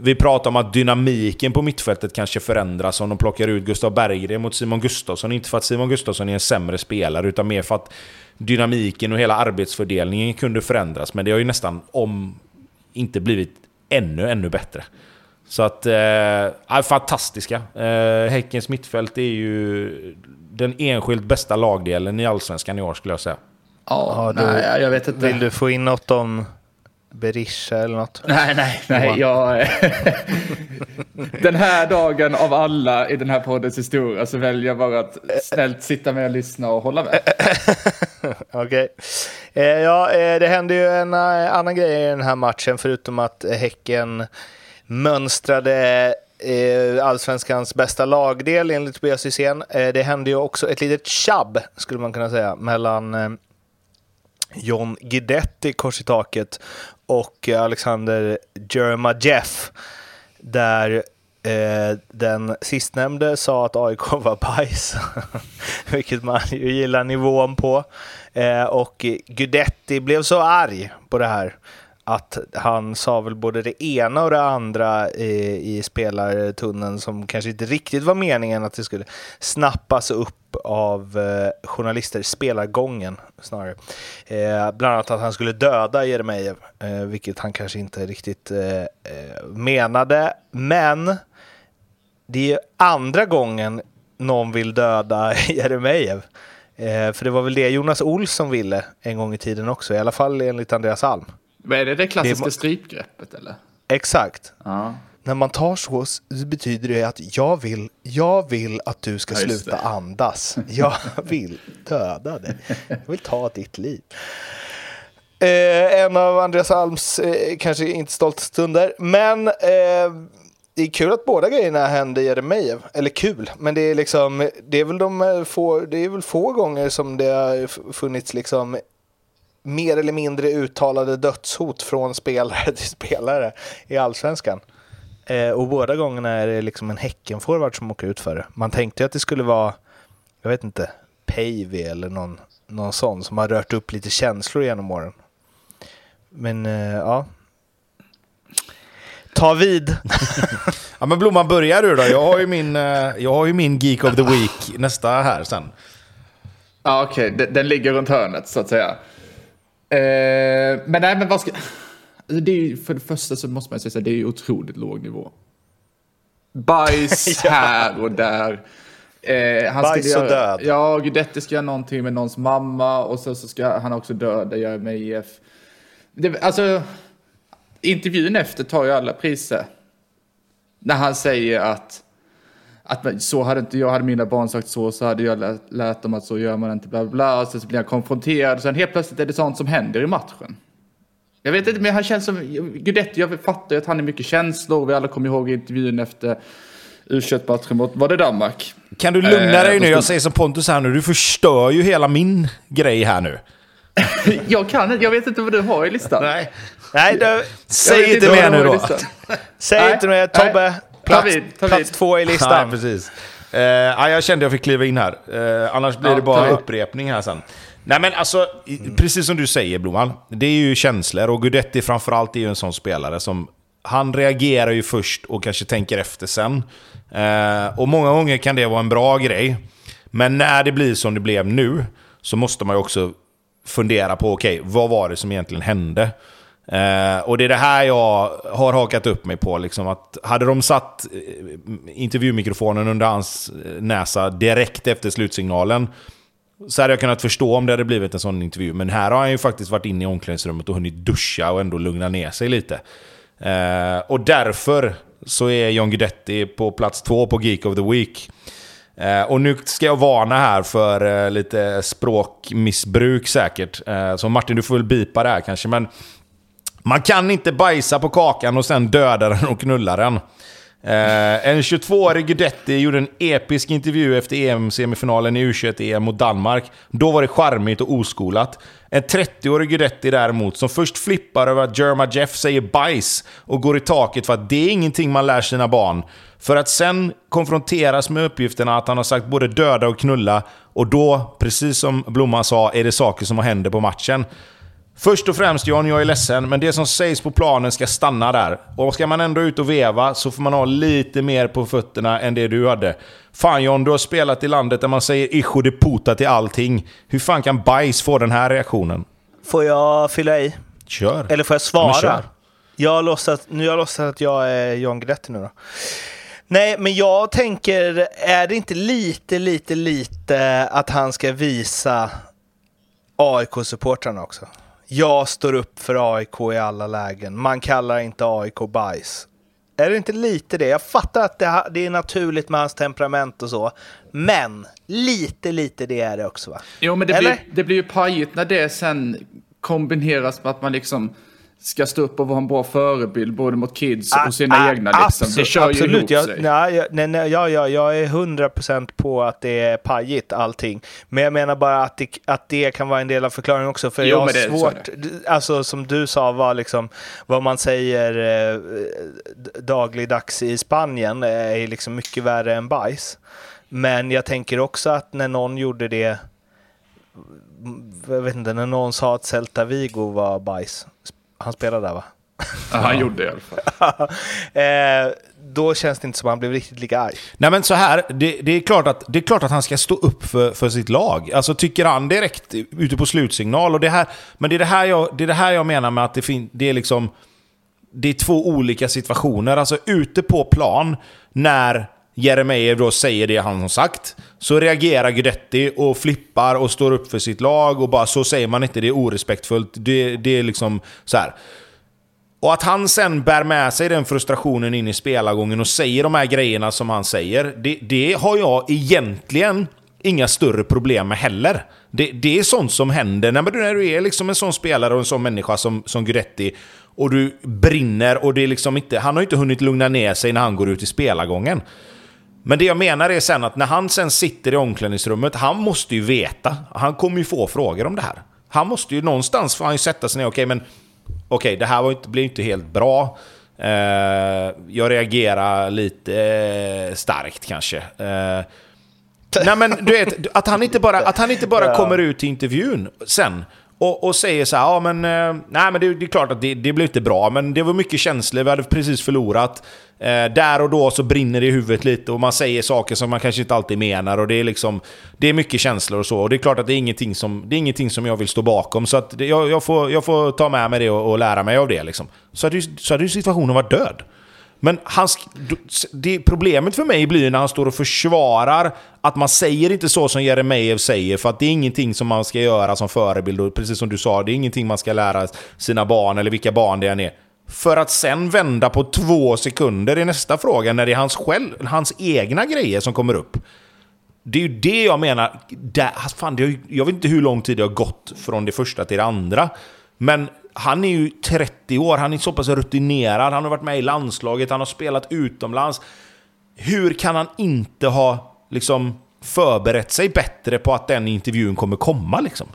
vi pratade om att dynamiken på mittfältet kanske förändras om de plockar ut Gustav Berggren mot Simon Gustafsson. Inte för att Simon Gustafsson är en sämre spelare, utan mer för att dynamiken och hela arbetsfördelningen kunde förändras. Men det har ju nästan, om inte blivit ännu, ännu bättre. Så att, eh, fantastiska. Eh, Häckens mittfält är ju den enskilt bästa lagdelen i Allsvenskan i år skulle jag säga. Ja, ja nej, jag vet inte. Vill du få in något om Berisha eller något? Nej, nej, nej. Jag, den här dagen av alla i den här poddens historia så väljer jag bara att snällt sitta med och lyssna och hålla med. Okej. Okay. Eh, ja, eh, det hände ju en eh, annan grej i den här matchen förutom att Häcken mönstrade allsvenskans bästa lagdel enligt Tobias Hysén. Det hände ju också ett litet tjabb, skulle man kunna säga, mellan John Guidetti, kors i taket, och Alexander Jeff där eh, den sistnämnde sa att AIK var bajs, vilket man ju gillar nivån på. Eh, och Gudetti blev så arg på det här att han sa väl både det ena och det andra i, i spelartunneln som kanske inte riktigt var meningen att det skulle snappas upp av eh, journalister, spelargången snarare. Eh, bland annat att han skulle döda Jeremejeff, eh, vilket han kanske inte riktigt eh, eh menade. Men det är andra gången någon vill döda Jeremejeff. Eh, för det var väl det Jonas Olsson ville en gång i tiden också, i alla fall enligt Andreas Alm. Men är det det klassiska det strypgreppet eller? Exakt. Ja. När man tar så, så betyder det att jag vill, jag vill att du ska ja, sluta det. andas. Jag vill döda dig. Jag vill ta ditt liv. Eh, en av Andreas Alms eh, kanske inte stolta stunder. Men eh, det är kul att båda grejerna händer Jeremejeff. Eller kul, men det är liksom, det är väl de eh, få, det är väl få gånger som det har funnits liksom mer eller mindre uttalade dödshot från spelare till spelare i allsvenskan. Eh, och båda gångerna är det liksom en Häckenforward som åker ut för det. Man tänkte att det skulle vara, jag vet inte, Päivi eller någon, någon sån som har rört upp lite känslor genom åren. Men eh, ja, ta vid. ja men Blomman, börjar du då? Jag har ju min, eh, jag har ju min Geek of the Week nästa här sen. Ja okej, okay. den, den, ligger runt hörnet så att säga. Eh, men nej men vad ska... Alltså, det är, för det första så måste man säga att det är otroligt låg nivå. Bajs här och där. Eh, han Bajs och död. Ja, Guidetti ska göra någonting med någons mamma och så, så ska han också döda, göra med IF. Det, alltså, intervjun efter tar ju alla priser. När han säger att, att så hade inte jag, hade mina barn sagt så, så hade jag lärt, lärt dem att så gör man inte, bla bla bla. Och så blir han konfronterad, sen helt plötsligt är det sånt som händer i matchen. Jag vet inte, men han känns som, Guidetti, jag fattar ju att han är mycket känslor, vi alla kommer ihåg intervjun efter u matchen mot, var det Danmark? Kan du lugna dig eh, nu? Jag säger som Pontus här nu, du förstör ju hela min grej här nu. jag kan jag vet inte vad du har i listan. Nej, Nej du, säg inte mer nu då. Säg Nej. inte mer. Tobbe, plats, ta vid, ta plats två i listan. Nej, precis. Uh, jag kände att jag fick kliva in här. Uh, annars blir ja, det bara upprepning här sen. Nej men alltså, mm. precis som du säger Blomman. Det är ju känslor och Gudetti framförallt är ju en sån spelare som... Han reagerar ju först och kanske tänker efter sen. Uh, och många gånger kan det vara en bra grej. Men när det blir som det blev nu, så måste man ju också fundera på, okej, okay, vad var det som egentligen hände? Eh, och det är det här jag har hakat upp mig på. Liksom, att hade de satt eh, intervjumikrofonen under hans eh, näsa direkt efter slutsignalen så hade jag kunnat förstå om det hade blivit en sån intervju. Men här har han ju faktiskt varit inne i omklädningsrummet och hunnit duscha och ändå lugna ner sig lite. Eh, och därför så är John Guidetti på plats två på Geek of the Week. Eh, och nu ska jag varna här för eh, lite språkmissbruk säkert. Eh, så Martin, du får väl bipa det här kanske. Men man kan inte bajsa på kakan och sen döda den och knulla den. Eh, en 22-årig Gudetti gjorde en episk intervju efter EM-semifinalen i U21-EM mot Danmark. Då var det charmigt och oskolat. En 30-årig Gudetti däremot, som först flippar över att Jerma Jeff säger bajs och går i taket för att det är ingenting man lär sina barn. För att sen konfronteras med uppgifterna att han har sagt både döda och knulla. Och då, precis som Blomman sa, är det saker som händer på matchen. Först och främst John, jag är ledsen, men det som sägs på planen ska stanna där. Och ska man ändå ut och veva så får man ha lite mer på fötterna än det du hade. Fan John, du har spelat i landet där man säger icho de puta till allting. Hur fan kan bajs få den här reaktionen? Får jag fylla i? Kör. Eller får jag svara? Ja, jag har låtsat, nu har jag låtsat att jag är John Guidetti nu då. Nej, men jag tänker, är det inte lite, lite, lite att han ska visa AIK-supportrarna också? Jag står upp för AIK i alla lägen. Man kallar inte AIK bajs. Är det inte lite det? Jag fattar att det, det är naturligt med hans temperament och så. Men lite, lite det är det också va? Jo, men det, blir, det blir ju pajigt när det sen kombineras med att man liksom ska stå upp och vara en bra förebild både mot kids och sina ah, egna. Liksom. Absolut, det kör absolut. ju ihop jag, sig. Nej, nej, nej, ja, ja, jag är hundra procent på att det är pajigt allting. Men jag menar bara att det, att det kan vara en del av förklaringen också. För jo, jag har det, svårt, alltså som du sa, var liksom, vad man säger eh, dagligdags i Spanien är liksom mycket värre än bajs. Men jag tänker också att när någon gjorde det jag vet inte, när någon sa att Celta Vigo var bajs, Han spelade där va? Ja, han gjorde det i alla fall. eh, då känns det inte som att han blev riktigt lika arg. Nej men så här, det, det, är klart att, det är klart att han ska stå upp för, för sitt lag. Alltså tycker han direkt ute på slutsignal. Och det här, men det är det här jag, det är det här jag menar med att det, fin, det är liksom... Det är två olika situationer. Alltså ute på plan, när Jeremejeff då säger det han har sagt, så reagerar Guidetti och flippar och står upp för sitt lag och bara så säger man inte, det är orespektfullt. Det, det är liksom så här. Och att han sen bär med sig den frustrationen in i spelargången och säger de här grejerna som han säger, det, det har jag egentligen inga större problem med heller. Det, det är sånt som händer när, när du är liksom en sån spelare och en sån människa som, som Guidetti och du brinner och det är liksom inte, han har inte hunnit lugna ner sig när han går ut i spelargången. Men det jag menar är sen att när han sen sitter i omklädningsrummet, han måste ju veta. Han kommer ju få frågor om det här. Han måste ju någonstans få han ju sätta sig ner, okej okay, men okej, okay, det här var inte, blev inte helt bra. Uh, jag reagerar lite uh, starkt kanske. Uh, nej men du vet, att han inte bara, att han inte bara kommer ut till intervjun sen och, och säger så här, ja men, eh, nej men det, det är klart att det, det blev inte bra, men det var mycket känslor, vi hade precis förlorat. Eh, där och då så brinner det i huvudet lite och man säger saker som man kanske inte alltid menar. Och det är, liksom, det är mycket känslor och så. Och det är klart att det är ingenting som, det är ingenting som jag vill stå bakom. Så att jag, jag, får, jag får ta med mig det och, och lära mig av det. Liksom. Så, hade, så hade situationen varit död. Men hans, det, problemet för mig blir när han står och försvarar att man säger inte så som Jeremejeff säger, för att det är ingenting som man ska göra som förebild. Och precis som du sa, det är ingenting man ska lära sina barn, eller vilka barn det än är. För att sen vända på två sekunder i nästa fråga när det är hans, själv, hans egna grejer som kommer upp. Det är ju det jag menar. Där, fan, det, jag vet inte hur lång tid det har gått från det första till det andra. Men han är ju 30 år, han är så pass rutinerad, han har varit med i landslaget, han har spelat utomlands. Hur kan han inte ha liksom, förberett sig bättre på att den intervjun kommer komma? Liksom?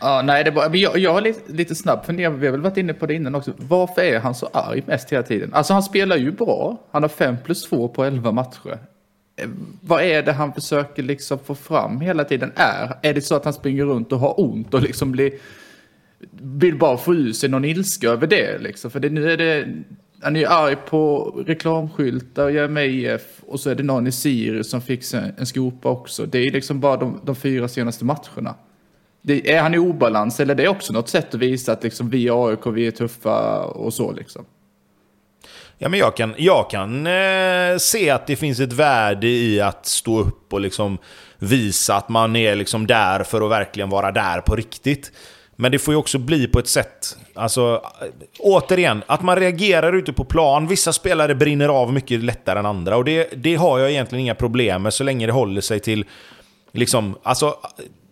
Ja, nej, det var, jag, jag har lite, lite snabb fundering, vi har väl varit inne på det innan också. Varför är han så arg mest hela tiden? Alltså han spelar ju bra, han har 5 plus 2 på 11 matcher. Eh, vad är det han försöker liksom få fram hela tiden? Är, är det så att han springer runt och har ont och liksom blir, vill bara få ur sig någon ilska över det liksom? För det, nu är det, han är ju arg på reklamskyltar och Jeremejeff och så är det någon i Sirius som fick en, en skopa också. Det är liksom bara de, de fyra senaste matcherna. Det, är han i obalans eller det är det också något sätt att visa att liksom, vi är AIK, vi är tuffa och så liksom? Ja, men jag kan, jag kan eh, se att det finns ett värde i att stå upp och liksom visa att man är liksom där för att verkligen vara där på riktigt. Men det får ju också bli på ett sätt, alltså återigen, att man reagerar ute på plan. Vissa spelare brinner av mycket lättare än andra och det, det har jag egentligen inga problem med så länge det håller sig till Liksom, alltså,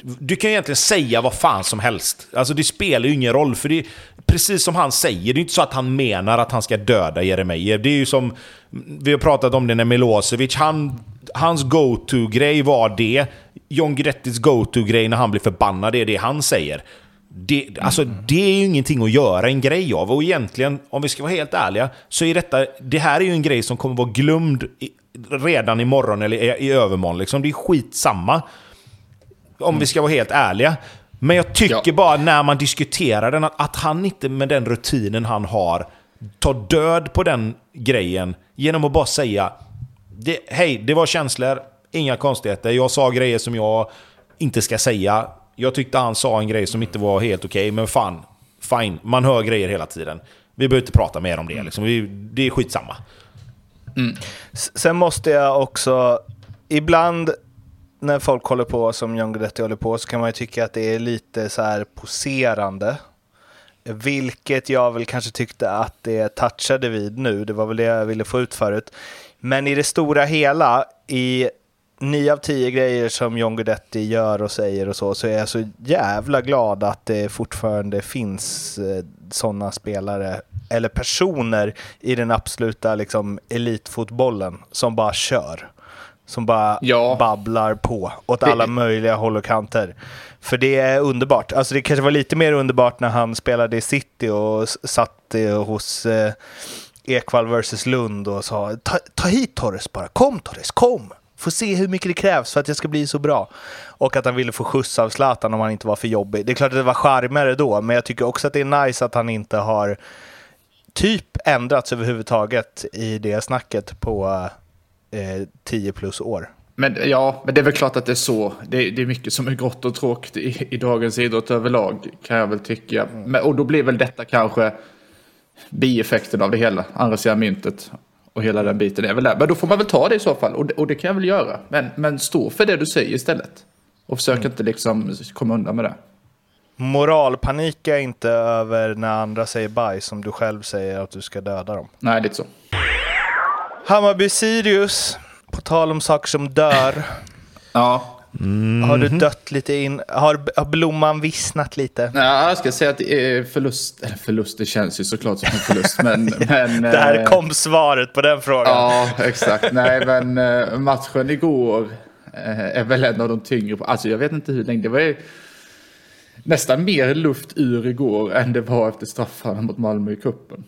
du kan ju egentligen säga vad fan som helst. Alltså det spelar ju ingen roll, för det är precis som han säger, det är inte så att han menar att han ska döda Jeremejeff. Det är ju som, vi har pratat om det när Milosevic, han, hans go-to-grej var det. John Guidettis go-to-grej när han blir förbannad, det är det han säger. Det, alltså, det är ju ingenting att göra en grej av. Och egentligen, om vi ska vara helt ärliga, så är detta, det här är ju en grej som kommer vara glömd redan imorgon eller i, i övermorgon. Liksom. Det är skitsamma. Om mm. vi ska vara helt ärliga. Men jag tycker ja. bara när man diskuterar den, att, att han inte med den rutinen han har tar död på den grejen genom att bara säga det, Hej, det var känslor, inga konstigheter. Jag sa grejer som jag inte ska säga. Jag tyckte han sa en grej som inte var helt okej, okay, men fan, fine. Man hör grejer hela tiden. Vi behöver inte prata mer om det. Liksom. Vi, det är skitsamma. Mm. Sen måste jag också, ibland när folk håller på som John Guidetti håller på så kan man ju tycka att det är lite så här poserande. Vilket jag väl kanske tyckte att det touchade vid nu. Det var väl det jag ville få ut förut. Men i det stora hela, i nio av tio grejer som John Guidetti gör och säger och så, så är jag så jävla glad att det fortfarande finns eh, sådana spelare eller personer i den absoluta liksom, elitfotbollen som bara kör. Som bara ja. babblar på åt alla möjliga håll och kanter. För det är underbart. Alltså det kanske var lite mer underbart när han spelade i City och satt hos eh, Ekvall vs Lund och sa ta, ta hit Torres bara, kom Torres, kom! Få se hur mycket det krävs för att jag ska bli så bra. Och att han ville få skjuts av Zlatan om han inte var för jobbig. Det är klart att det var charmigare då, men jag tycker också att det är nice att han inte har typ ändrats överhuvudtaget i det snacket på eh, 10 plus år. Men ja, men det är väl klart att det är så. Det, det är mycket som är grått och tråkigt i, i dagens idrott överlag, kan jag väl tycka. Mm. Men, och då blir väl detta kanske bieffekten av det hela, andra sidan myntet. Och hela den biten är väl där. Men då får man väl ta det i så fall, och det, och det kan jag väl göra. Men, men stå för det du säger istället. Och försök mm. inte liksom komma undan med det. Moralpanika inte över när andra säger bajs som du själv säger att du ska döda dem. Nej, lite så. Hammarby-Sirius, på tal om saker som dör. ja. Mm. Har du dött lite in? Har, har blomman vissnat lite? Ja, jag ska säga att är förlust. Eller förlust, det känns ju såklart som en förlust. Men, men, Där eh, kom svaret på den frågan. Ja, exakt. Nej, men eh, matchen igår eh, är väl en av de tyngre. Alltså jag vet inte hur länge. Det var nästan mer luft ur igår än det var efter straffarna mot Malmö i kuppen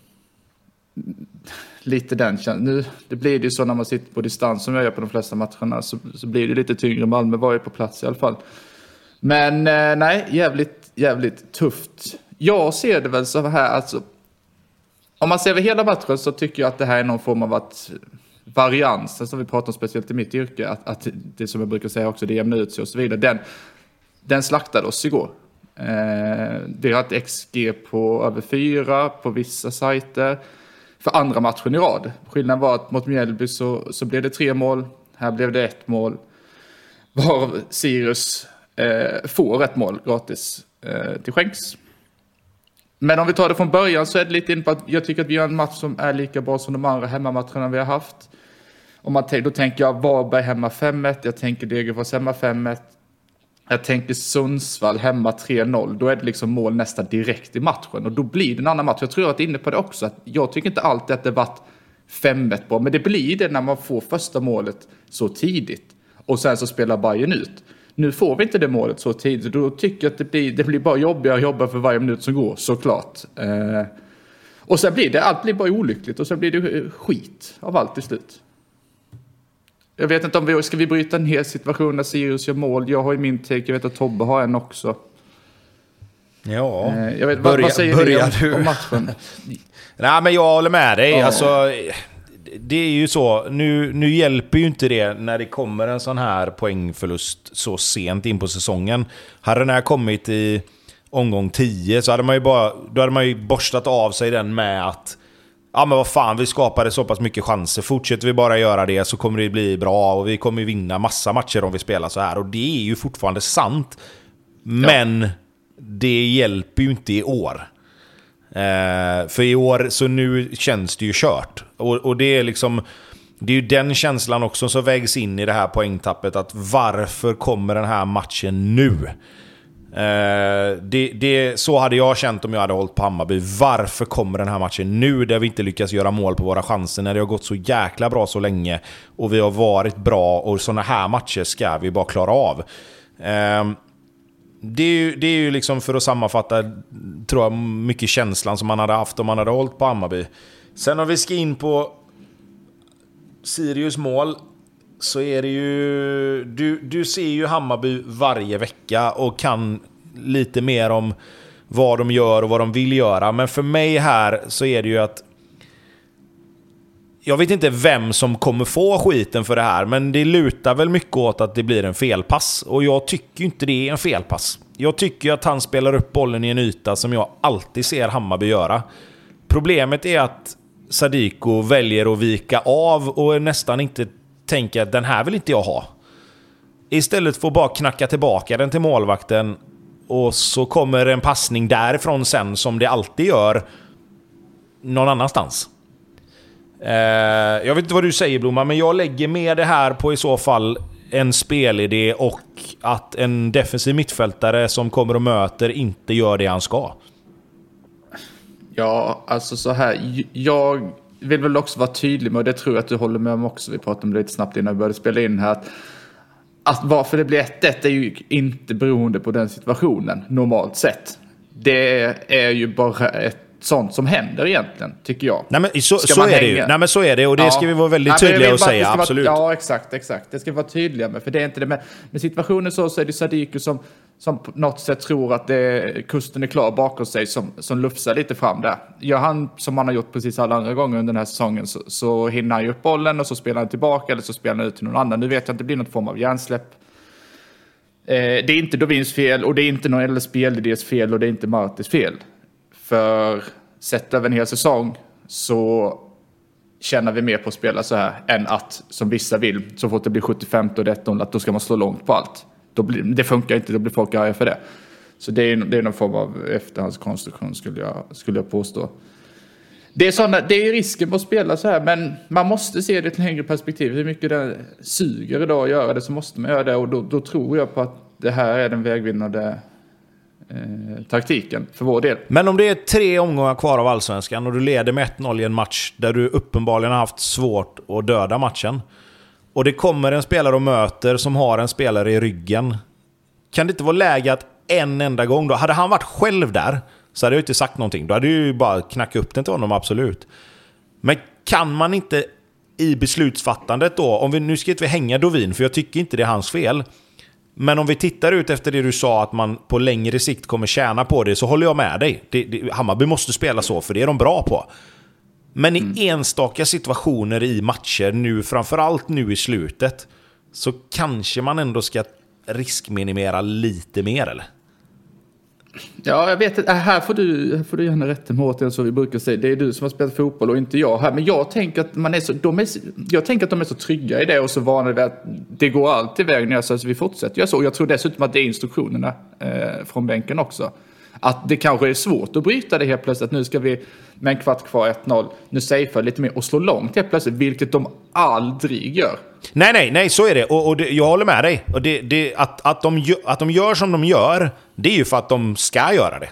lite den känslan. Nu, det blir det ju så när man sitter på distans som jag gör på de flesta matcherna. Så, så blir det lite tyngre. Malmö var ju på plats i alla fall. Men eh, nej, jävligt, jävligt tufft. Jag ser det väl så här, alltså. Om man ser över hela matchen så tycker jag att det här är någon form av att varians, som vi pratar om speciellt i mitt yrke, att, att det som jag brukar säga också, det jämnar ut sig och så vidare. Den, den slaktade oss igår. Eh, vi har ett XG på över fyra på vissa sajter för andra matchen i rad. Skillnaden var att mot Mjällby så, så blev det tre mål. Här blev det ett mål. Varav Sirius eh, får ett mål gratis eh, till skänks. Men om vi tar det från början så är det lite in på att jag tycker att vi har en match som är lika bra som de andra hemmamatcherna vi har haft. Om man, då tänker jag Varberg hemma 5-1, jag tänker Degerfors hemma 5-1, jag tänker Sundsvall hemma 3-0, då är det liksom mål nästan direkt i matchen och då blir det en annan match. Jag tror jag varit inne på det också, att jag tycker inte alltid att det varit 5-1 bra, men det blir det när man får första målet så tidigt och sen så spelar Bayern ut. Nu får vi inte det målet så tidigt, då tycker jag att det blir, det blir bara jobbigare och jobbigare för varje minut som går, såklart. Eh, och sen blir det, allt blir bara olyckligt och sen blir det skit av allt till slut. Jag vet inte om vi ska vi bryta ner situationen när Sirius gör mål. Jag har ju min take, jag vet att Tobbe har en också. Ja, eh, jag vet, börja, vad, säger börja ni om, om matchen? Nej, men jag håller med dig. Ja. Alltså, det är ju så, nu, nu hjälper ju inte det när det kommer en sån här poängförlust så sent in på säsongen. Hade den här kommit i omgång 10 så hade man ju bara, då hade man ju borstat av sig den med att Ja men vad fan, vi skapade så pass mycket chanser. Fortsätter vi bara göra det så kommer det bli bra och vi kommer vinna massa matcher om vi spelar så här. Och det är ju fortfarande sant. Men ja. det hjälper ju inte i år. Eh, för i år, så nu känns det ju kört. Och, och det är liksom... Det är ju den känslan också som vägs in i det här poängtappet. Att varför kommer den här matchen nu? Eh, det, det, så hade jag känt om jag hade hållit på Hammarby. Varför kommer den här matchen nu där vi inte lyckas göra mål på våra chanser när det har gått så jäkla bra så länge och vi har varit bra och sådana här matcher ska vi bara klara av. Eh, det är, ju, det är ju liksom för att sammanfatta, tror jag, mycket känslan som man hade haft om man hade hållit på Hammarby. Sen om vi ska in på Sirius mål så är det ju... Du, du ser ju Hammarby varje vecka och kan lite mer om vad de gör och vad de vill göra. Men för mig här så är det ju att... Jag vet inte vem som kommer få skiten för det här, men det lutar väl mycket åt att det blir en felpass. Och jag tycker ju inte det är en felpass. Jag tycker att han spelar upp bollen i en yta som jag alltid ser Hammarby göra. Problemet är att Sadiko väljer att vika av och nästan inte tänker att den här vill inte jag ha. Istället för att bara knacka tillbaka den till målvakten och så kommer en passning därifrån sen som det alltid gör någon annanstans. Eh, jag vet inte vad du säger Blomman, men jag lägger med det här på i så fall en spelidé och att en defensiv mittfältare som kommer och möter inte gör det han ska. Ja, alltså så här. Jag vill väl också vara tydlig med, och det tror jag att du håller med om också, vi pratade om det lite snabbt innan vi började spela in här, att, att varför det blir 1-1 är ju inte beroende på den situationen, normalt sett. Det är ju bara ett sånt som händer egentligen, tycker jag. Nej, men så, så är det ju. Nej, men så är det och det ja. ska vi vara väldigt tydliga och säga, absolut. Vara, ja, exakt, exakt. Det ska vi vara tydliga med, för det är inte det. Men med situationen så, så är det Sadiku som, som på något sätt tror att det, kusten är klar bakom sig som, som lufsar lite fram där. Gör han som han har gjort precis alla andra gånger under den här säsongen så, så hinner han ju upp bollen och så spelar han tillbaka eller så spelar han ut till någon annan. Nu vet jag att det blir någon form av hjärnsläpp. Eh, det är inte Dovins fel och det är inte någon eller spelidés fel och det är inte Martis fel. För sett över en hel säsong så tjänar vi mer på att spela så här än att, som vissa vill, så fort det blir 75 och 1 att då ska man slå långt på allt. Då blir, det funkar inte, då blir folk arga för det. Så det är, det är någon form av efterhandskonstruktion skulle jag, skulle jag påstå. Det är, såna, det är risken på att spela så här, men man måste se det i ett längre perspektiv. Hur mycket det suger idag att göra det så måste man göra det och då, då tror jag på att det här är den vägvinnande eh, taktiken för vår del. Men om det är tre omgångar kvar av allsvenskan och du leder med 1-0 i en match där du uppenbarligen har haft svårt att döda matchen. Och det kommer en spelare och möter som har en spelare i ryggen. Kan det inte vara läge att en enda gång då, hade han varit själv där så hade jag inte sagt någonting. Då hade jag ju bara knackat upp den till honom, absolut. Men kan man inte i beslutsfattandet då, om vi, nu ska inte vi hänga Dovin, för jag tycker inte det är hans fel. Men om vi tittar ut efter det du sa att man på längre sikt kommer tjäna på det, så håller jag med dig. Det, det, Hammarby måste spela så, för det är de bra på. Men mm. i enstaka situationer i matcher, nu framförallt nu i slutet, så kanske man ändå ska riskminimera lite mer, eller? Ja, jag vet att här får du, här får du gärna rätta mig åt som vi brukar säga. Det är du som har spelat fotboll och inte jag här. Men jag tänker att, man är så, de är, jag tänker att de är så trygga i det och så vana vid att det går alltid vägen så vi fortsätter göra så. Och jag tror dessutom att det är instruktionerna eh, från bänken också. Att det kanske är svårt att bryta det helt plötsligt. Nu ska vi med en kvart kvar 1-0. Nu safear lite mer och slå långt helt plötsligt, vilket de aldrig gör. Nej, nej, nej, så är det. Och, och det, jag håller med dig. Och det, det, att, att, de, att de gör som de gör, det är ju för att de ska göra det.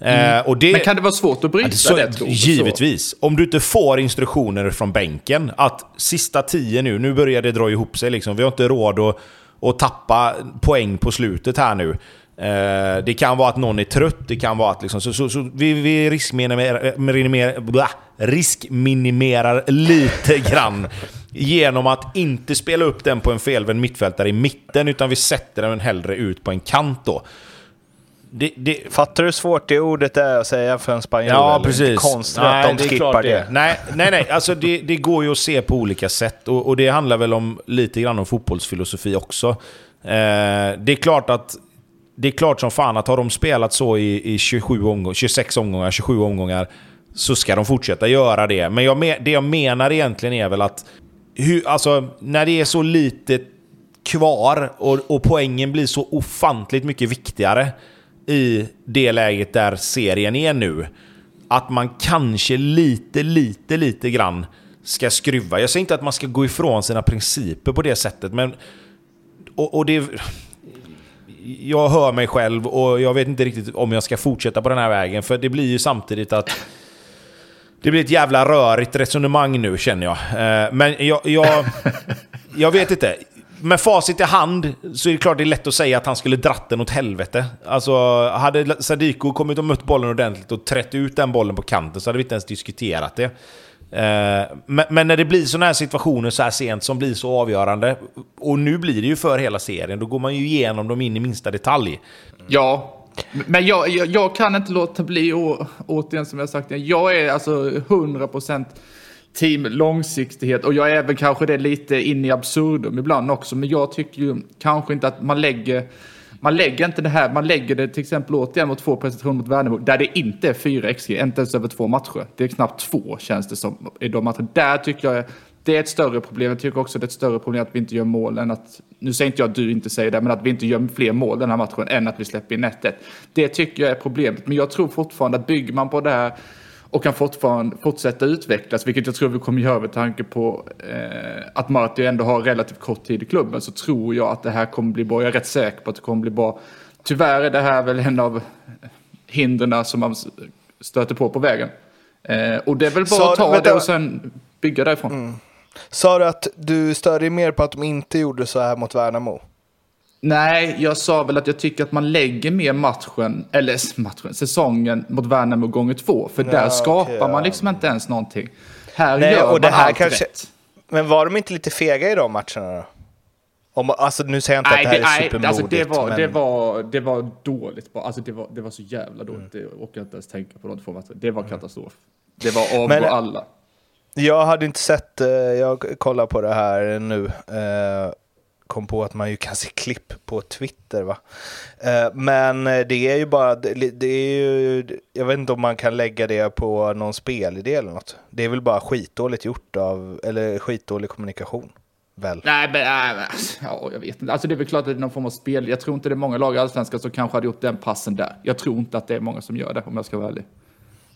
Mm. Eh, det, Men kan det vara svårt att bryta så, det? Givetvis. Om du inte får instruktioner från bänken att sista tio nu, nu börjar det dra ihop sig. Liksom. Vi har inte råd att, att tappa poäng på slutet här nu. Eh, det kan vara att någon är trött, det kan vara att liksom, så, så, så vi, vi riskminimerar, blah, riskminimerar lite grann genom att inte spela upp den på en felvänd mittfältare i mitten, utan vi sätter den hellre ut på en kant då. Det, det... Fattar du hur svårt det ordet är att säga för en spanjor? Ja, precis. Konstigt att de skippar det. det. Nej, nej, nej. Alltså det, det går ju att se på olika sätt. Och, och, det handlar väl om lite grann om fotbollsfilosofi också. Eh, det är klart att det är klart som fan att har de spelat så i, i 27 omgångar, 26 omgångar, 27 omgångar så ska de fortsätta göra det. Men jag, det jag menar egentligen är väl att hur, alltså, när det är så lite kvar och, och poängen blir så ofantligt mycket viktigare i det läget där serien är nu. Att man kanske lite, lite, lite grann ska skruva. Jag säger inte att man ska gå ifrån sina principer på det sättet, men... Och, och det jag hör mig själv och jag vet inte riktigt om jag ska fortsätta på den här vägen. För det blir ju samtidigt att... Det blir ett jävla rörigt resonemang nu känner jag. Eh, men jag, jag, jag vet inte. Med facit i hand så är det klart det är lätt att säga att han skulle dratt den åt helvete. Alltså, hade Sadiko kommit och mött bollen ordentligt och trätt ut den bollen på kanten så hade vi inte ens diskuterat det. Eh, men, när det blir sådana här situationer så här sent som blir så avgörande, och nu blir det ju för hela serien, då går man ju igenom dem in i minsta detalj. Ja, men jag, jag, jag kan inte låta bli, å, återigen som jag sagt, jag är alltså 100% team långsiktighet och jag är väl kanske det lite in i absurdum ibland också, men jag tycker ju kanske inte att man lägger man lägger inte det här, man lägger det till exempel återigen mot två prestationer mot Värnamo, där det inte är 4 XG, inte ens över två matcher. Det är knappt två känns det som i de matcherna. Där tycker jag det är ett större problem. Jag tycker också det är ett större problem att vi inte gör mål än att, nu säger inte jag att du inte säger det, men att vi inte gör fler mål den här matchen än att vi släpper in 1 Det tycker jag är problemet. Men jag tror fortfarande att bygger man på det här och kan fortfarande fortsätta utvecklas, vilket jag tror vi kommer göra med tanke på eh, att Marti ändå har relativt kort tid i klubben, så tror jag att det här kommer bli bra. Jag är rätt säker på att det kommer bli bra. Tyvärr är det här väl en av hindren som man stöter på på vägen. Eh, och det är väl bara så, att ta det och sen bygga därifrån. Mm. Sa du att du stör dig mer på att de inte gjorde så här mot Värnamo? Nej, jag sa väl att jag tycker att man lägger mer matchen, eller matchen, säsongen mot Värnamo gånger två. För Ja, där skapar ja. man liksom inte ens någonting. Här Nej, gör och det man här allt kanske- rätt. Men var de inte lite fega i de matcherna då? Om, alltså nu säger jag inte att det här är nej, supermodigt. alltså det, var, men... det, var, det var dåligt. Alltså det, var, det var så jävla dåligt. Det orkar inte ens tänka på de två matcherna. Det var katastrof. Det var avgå Men- alla. Jag hade inte sett, eh, jag kollar på det här nu. Kom på att man ju kan se klipp på Twitter va. Eh, men eh, det är ju bara, det, är ju, jag vet inte om man kan lägga det på någon spelidé eller något. Det är väl bara skitdåligt gjort av, eller skitdålig kommunikation. Väl? Nej, men, nej, men ja, jag vet inte. Alltså det är väl klart att det är någon form av spel. Jag tror inte det är många lag i Allsvenskan som kanske hade gjort den passen där. Jag tror inte att det är många som gör det, om jag ska vara ärlig.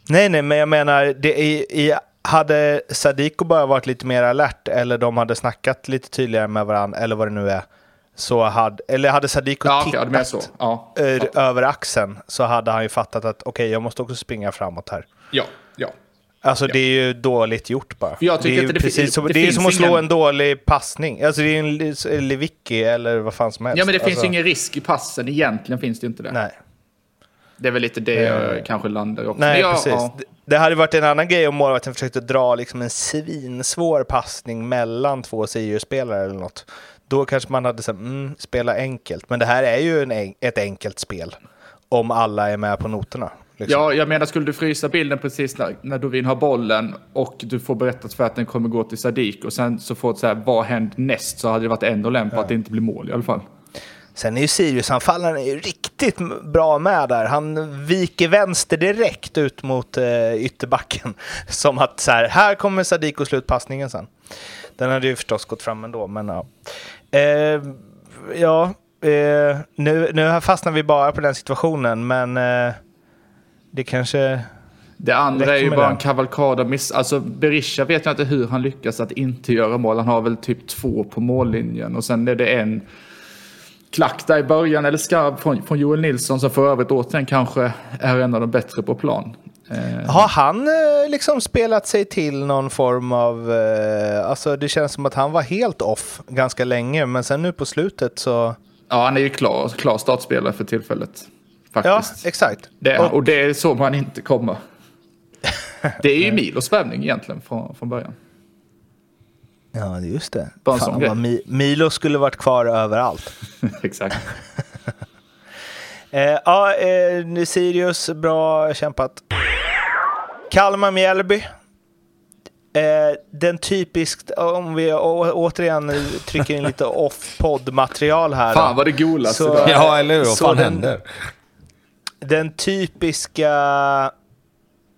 Nej, nej, men jag menar, det är, i, hade Sadiko bara varit lite mer alert eller de hade snackat lite tydligare med varandra eller vad det nu är. Så hade, eller hade Sadiko Ja, tittat ja, över axeln så hade han ju fattat att okej, jag måste också springa framåt här. ja. ja. Alltså Ja. det är ju dåligt gjort bara. Jag tycker det är att ju det- precis som, det det är som att slå ingen- en dålig passning. Alltså det är en Li- Lewicki eller vad fan som helst. Ja, men det finns alltså, ju ingen risk i passen. Egentligen finns det ju inte det. Nej, Det är väl lite det jag Eh, kanske landar också. nej jag- precis. ja. Det, hade varit en annan grej om målvakten försökte dra liksom en svinsvår passning mellan två Sirius-spelare eller något. Då kanske man hade sagt, mm, spela enkelt. Men det här är ju en, ett enkelt spel. Om alla är med på noterna. Liksom. Ja, jag menar, skulle du frysa bilden precis när, när Dovin har bollen och du får berättat för att den kommer gå till Sadik och sen så får det så här, vad händer näst? Så hade det varit ändå lämpligt att det inte blir mål i alla fall. Sen är ju Sirius-anfallaren riktigt bra med där. Han viker vänster direkt ut mot eh, ytterbacken. Som att så här, här kommer Sadiko slutpassningen sen. Den hade ju förstås gått fram ändå, men ja. Eh, ja, eh, nu, nu fastnar vi bara på den situationen, men eh, det kanske... Det andra är ju bara en kavalkad av miss. Alltså Berisha vet jag inte hur han lyckas att inte göra mål. Han har väl typ två på mållinjen och sen är det en klack där i början eller skarv från, från Joel Nilsson som för övrigt återigen kanske är en av de bättre på plan. Eh, Har han eh, liksom spelat sig till någon form av... Eh, alltså det känns som att han var helt off ganska länge, men sen nu på slutet så... ja, han är ju klar, klar startspelare för tillfället. Ja, Faktiskt. exakt. Det, Och- och det såg man inte komma. Det är ju Milos värvning egentligen från, från början. Ja, det är just det. Bara en sån Fan, grej. vad Mi- Milo skulle varit kvar överallt. Exakt. Eh, ja, eh, Sirius, bra kämpat. Kalmar-Mjällby. Eh, den typiskt, om vi återigen trycker in lite off-podd-material här. Fan vad det golas idag. Ja, eller hur? Vad fan den- händer? Den typiska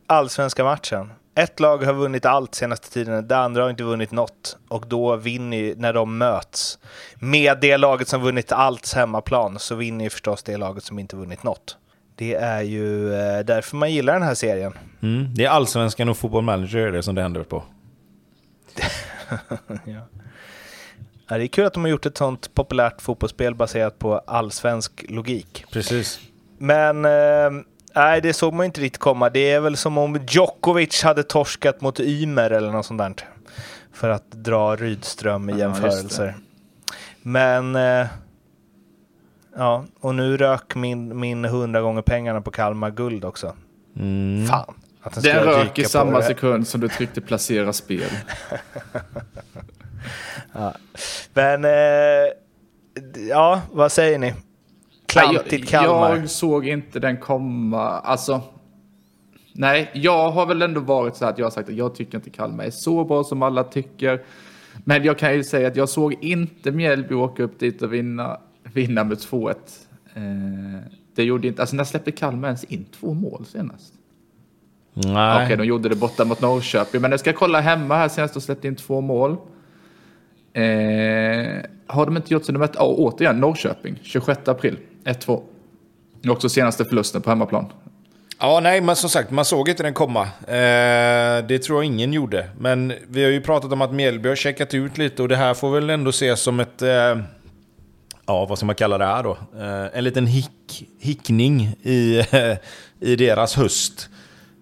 allsvenska matchen. Ett lag har vunnit allt senaste tiden, det andra har inte vunnit något. Och då vinner ju, när de möts, med det laget som vunnit allt hemmaplan, så vinner ju förstås det laget som inte vunnit något. Det är ju eh, därför man gillar den här serien. Mm. Det är allsvenskan och fotboll manager det som det händer på. Ja, det är kul att de har gjort ett sånt populärt fotbollsspel baserat på allsvensk logik. Precis. Men eh, nej, det såg man inte riktigt komma. Det är väl som om Djokovic hade torskat mot Ymer eller något sånt där. För att dra Rydström i Ja, jämförelser. Men... Eh, ja, och nu rök min, min 100 gånger pengarna på Kalmar guld också. Mm. Fan. Att den Den rök i samma sekund som du tryckte placera spel. Men... Eh, ja, vad säger ni? Klantigt jag, Kalmar. jag såg inte den komma. Alltså, nej, jag har väl ändå varit så här att jag har sagt att jag tycker inte Kalmar är så bra som alla tycker. Men jag kan ju säga att jag såg inte Mjällby åka upp dit och vinna, vinna med 2-1. Eh, det gjorde inte, alltså när släppte Kalmar ens in två mål senast? Nej. Okej, de gjorde det borta mot Norrköping. Men jag ska kolla hemma här senast och släppte in två mål. Eh, har de inte gjort så de mötte, oh, återigen Norrköping, 26 april, 1-2. Det är också senaste förlusten på hemmaplan. Ja, nej, men som sagt, man såg inte den komma. Eh, det tror jag ingen gjorde. Men vi har ju pratat om att Mjällby har checkat ut lite och det här får väl ändå ses som ett... Eh, ja, vad ska man kalla det här då? Eh, en liten hick, hickning i, i deras höst.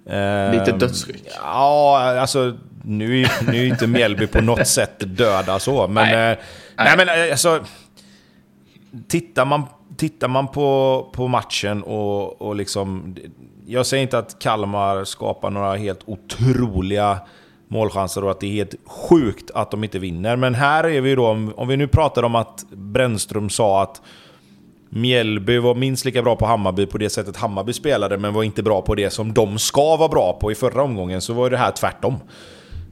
Eh, Lite dödsryck. Ja, alltså nu, är- nu är ju inte Mjällby på något sätt döda så. Men, Nej. nej. nej, men eh, alltså... tittar man, tittar man på, på matchen och, och liksom... Jag säger inte att Kalmar skapar några helt otroliga målchanser och att det är helt sjukt att de inte vinner. Men här är vi då, om vi nu pratar om att Brännström sa att Mjällby var minst lika bra på Hammarby på det sättet Hammarby spelade, men var inte bra på det som de ska vara bra på i förra omgången, så var det här tvärtom.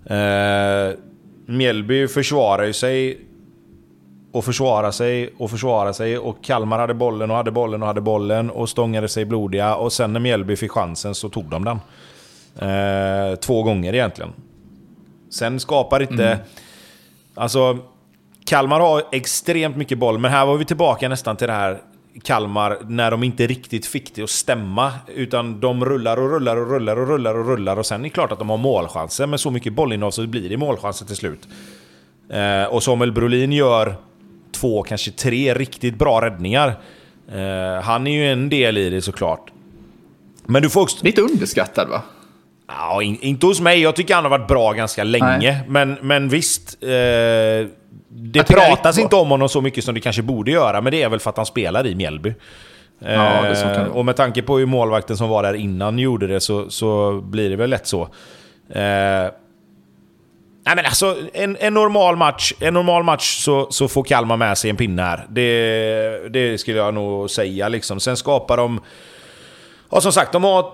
Eh, Mjällby försvarar ju sig och försvara sig och försvara sig och Kalmar hade bollen och hade bollen och hade bollen och stångade sig blodiga och sen när Mjällby fick chansen så tog de den. Eh, två gånger egentligen. Sen skapar inte... Mm. Alltså, Kalmar har extremt mycket boll, men här var vi tillbaka nästan till det här Kalmar när de inte riktigt fick det att stämma. Utan de rullar och rullar och rullar och rullar och rullar och sen är det klart att de har målchanser. Men så mycket bollinnehav så blir det målchanser till slut. Eh, och Samuel Brolin gör två, kanske tre riktigt bra räddningar. Eh, han är ju en del i det såklart. Men du får också... Lite underskattad va? Ja, in, inte hos mig. Jag tycker han har varit bra ganska länge. Men, men visst. Eh, det pratas inte om honom så mycket som det kanske borde göra, men det är väl för att han spelar i Mjällby. Ja, eh, och med tanke på hur målvakten som var där innan gjorde det så, så blir det väl lätt så. Eh, Nej men alltså, en, en, normal match, en normal match så, så får Kalmar med sig en pinne här. Det, det skulle jag nog säga. Liksom. Sen skapar de... Ja, som sagt, de har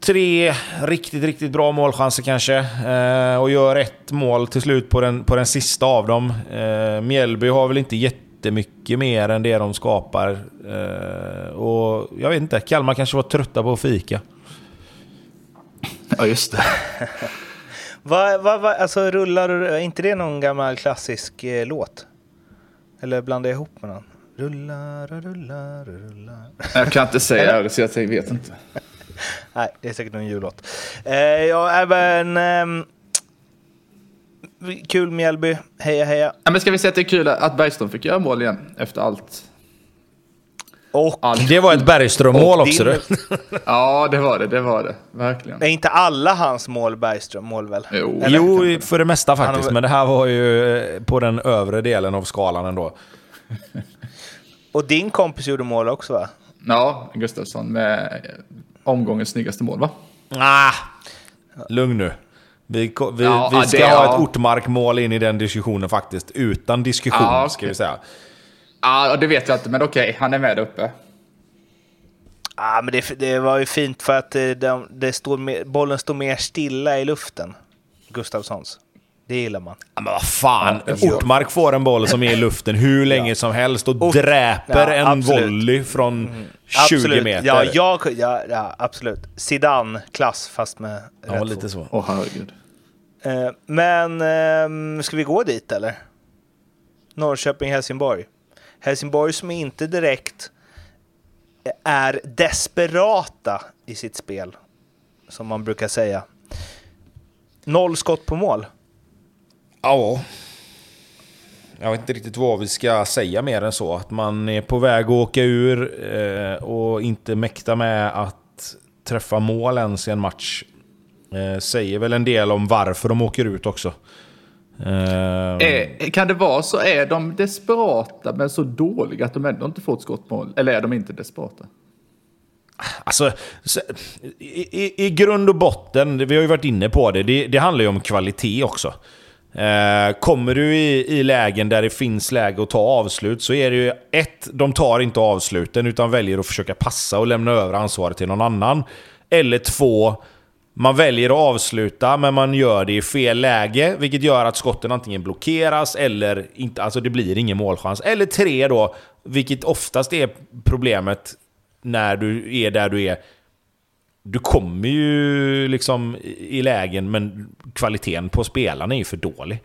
tre riktigt, riktigt bra målchanser kanske. Eh, och gör ett mål till slut på den, på den sista av dem. Eh, Mjällby har väl inte jättemycket mer än det de skapar. Eh, och jag vet inte, Kalmar kanske var trötta på att fika. Ja, just det. Vad, vad, vad, alltså rullar är inte det någon gammal klassisk eh, låt? Eller blandar jag ihop med någon? Rullar och rullar och rullar. Jag kan inte säga det så jag vet inte. Nej, det är säkert någon jullåt. Eh, ja, även... Eh, kul Mjällby. Heja heja. Ja, men ska vi säga att det är kul att Bergström fick göra mål igen efter allt och det var ett Bergström-mål också. Din... ja, det var det. Det var det. Verkligen. Är inte alla hans mål Bergström-mål väl? Jo. jo, för det mesta faktiskt. Var... Men det här var ju eh, på den övre delen av skalan ändå. och din kompis gjorde mål också va? Ja, Gustafsson med omgångens snyggaste mål va? Ah, lugn nu. Vi, vi, ja, vi ska det, ha ett Ortmark-mål in i den diskussionen faktiskt. Utan diskussion, ja, okay. ska vi säga. Ja, det vet jag inte, men okej, okay, han är med uppe. Ja, men det, det var ju fint för att det, det står mer, bollen står mer stilla i luften. Gustavssons. Det gillar man. Ja, men vad fan! Ja, Ortmark får en boll som är i luften hur länge ja. som helst och Ort dräper ja, en absolut. volley från mm. 20 absolut. meter. Ja, jag, ja, ja absolut. Zidane-klass fast med Ja, rätt lite så. Åh, oh, herregud. Uh, men uh, ska vi gå dit eller? Norrköping-Helsingborg. Helsingborg som inte direkt är desperata i sitt spel, som man brukar säga. Noll skott på mål. Ja. Jag vet inte riktigt vad vi ska säga mer än så. Att man är på väg att åka ur eh, och inte mäkta med att träffa mål ens i en match. Eh, säger väl en del om varför de åker ut också. Uh, kan det vara så? Är de desperata men så dåliga att de ändå inte får ett skottmål? Eller är de inte desperata? Alltså, i, i, i grund och botten, vi har ju varit inne på det, det, det handlar ju om kvalitet också. Eh, kommer du i, i lägen där det finns läge att ta avslut så är det ju ett, de tar inte avsluten utan väljer att försöka passa och lämna över ansvaret till någon annan. Eller två, man väljer att avsluta, men man gör det i fel läge, vilket gör att skotten antingen blockeras eller inte, alltså det blir ingen målchans. Eller tre då, vilket oftast är problemet när du är där du är. Du kommer ju liksom i lägen, men kvaliteten på spelarna är ju för dålig.